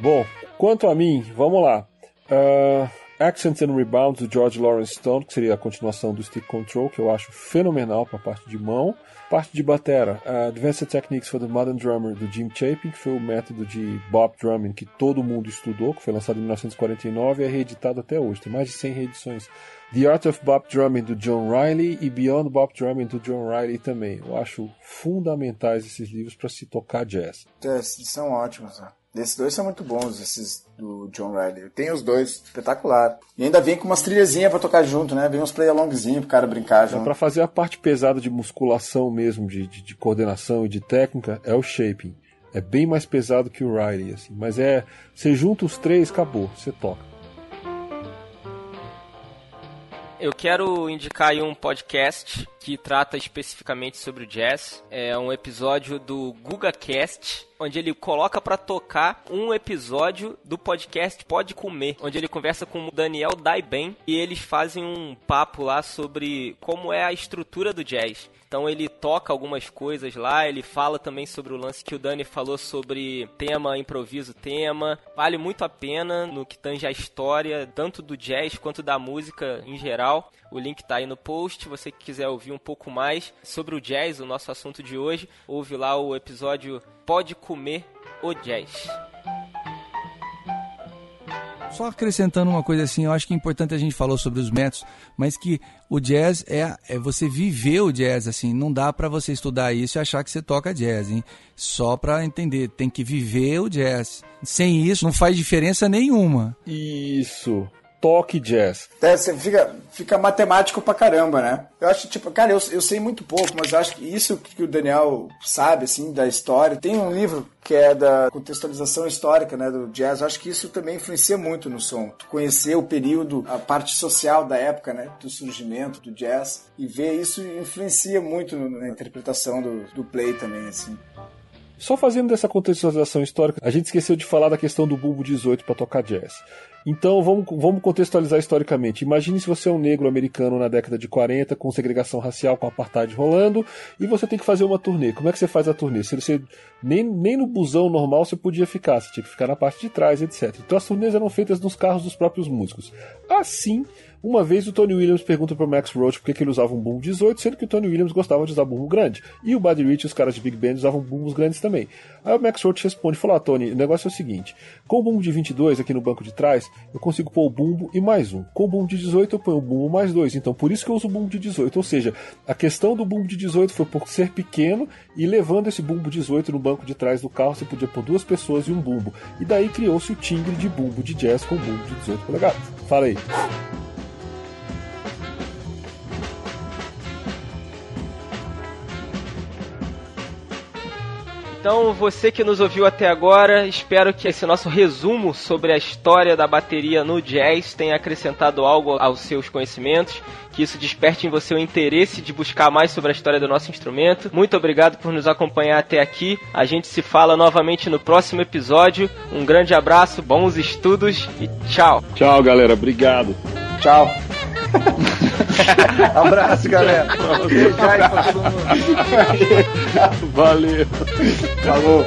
Bom, quanto a mim, vamos lá. Uh, Accents and Rebounds do George Lawrence Stone, que seria a continuação do Stick Control, que eu acho fenomenal para a parte de mão. Parte de batera, uh, Advanced Techniques for the Modern Drummer do Jim Chapin, que foi o método de bop drumming que todo mundo estudou, que foi lançado em 1949 e é reeditado até hoje. Tem mais de 100 reedições. The Art of Bop Drumming do John Riley e Beyond Bop Drumming do John Riley também. Eu acho fundamentais esses livros para se tocar jazz. É, são ótimos, né? Esses dois são muito bons, esses do John Riley. Tem os dois, espetacular. E ainda vem com umas trilhazinhas pra tocar junto, né? Vem uns play alongzinhos pro cara brincar junto. Para fazer a parte pesada de musculação mesmo, de, de, de coordenação e de técnica, é o shaping. É bem mais pesado que o Riley, assim. Mas é. Você junta os três, acabou, você toca. Eu quero indicar aí um podcast que trata especificamente sobre o jazz. É um episódio do GugaCast, onde ele coloca pra tocar um episódio do podcast Pode Comer, onde ele conversa com o Daniel Daiben e eles fazem um papo lá sobre como é a estrutura do jazz. Então ele toca algumas coisas lá, ele fala também sobre o lance que o Dani falou sobre tema, improviso, tema. Vale muito a pena no que tange a história, tanto do jazz quanto da música em geral. O link tá aí no post. Você que quiser ouvir um pouco mais sobre o jazz, o nosso assunto de hoje, ouve lá o episódio Pode Comer o Jazz. Só acrescentando uma coisa assim, eu acho que é importante a gente falou sobre os métodos, mas que o jazz é, é você viver o jazz assim, não dá pra você estudar isso e achar que você toca jazz, hein? Só pra entender, tem que viver o jazz. Sem isso não faz diferença nenhuma. Isso. Toque jazz. É, você fica, fica matemático pra caramba, né? Eu acho, tipo, cara, eu, eu sei muito pouco, mas eu acho que isso que o Daniel sabe, assim, da história. Tem um livro que é da contextualização histórica, né, do jazz. Eu acho que isso também influencia muito no som. Conhecer o período, a parte social da época, né, do surgimento do jazz. E ver isso influencia muito na interpretação do, do play também, assim. Só fazendo dessa contextualização histórica, a gente esqueceu de falar da questão do bumbo 18 para tocar jazz. Então vamos, vamos contextualizar historicamente. Imagine se você é um negro americano na década de 40, com segregação racial, com apartheid rolando, e você tem que fazer uma turnê. Como é que você faz a turnê? Se você, nem, nem no busão normal você podia ficar, você tinha que ficar na parte de trás, etc. Então as turnês eram feitas nos carros dos próprios músicos. Assim, uma vez o Tony Williams pergunta para Max Roach por que, ele usava um bumbo 18, sendo que o Tony Williams gostava de usar bumbo grande. E o Buddy Rich e os caras de Big Band usavam bumbos grandes também. Aí o Max Roach responde, falou, ah, Tony, o negócio é o seguinte, com o bumbo de 22 aqui no banco de trás, eu consigo pôr o bumbo e mais um. Com o bumbo de 18 eu ponho o bumbo mais dois, então por isso que eu uso o bumbo de 18. Ou seja, a questão do bumbo de 18 foi por ser pequeno e levando esse bumbo 18 no banco de trás do carro, você podia pôr duas pessoas e um bumbo. E daí criou-se o timbre de bumbo de jazz com bumbo de 18 polegadas. Fala aí. Então, você que nos ouviu até agora, espero que esse nosso resumo sobre a história da bateria no jazz tenha acrescentado algo aos seus conhecimentos, que isso desperte em você o interesse de buscar mais sobre a história do nosso instrumento. Muito obrigado por nos acompanhar até aqui. A gente se fala novamente no próximo episódio. Um grande abraço, bons estudos e tchau. Tchau, galera. Obrigado. Tchau. Abraço, galera. Beijar pra. Valeu. Falou.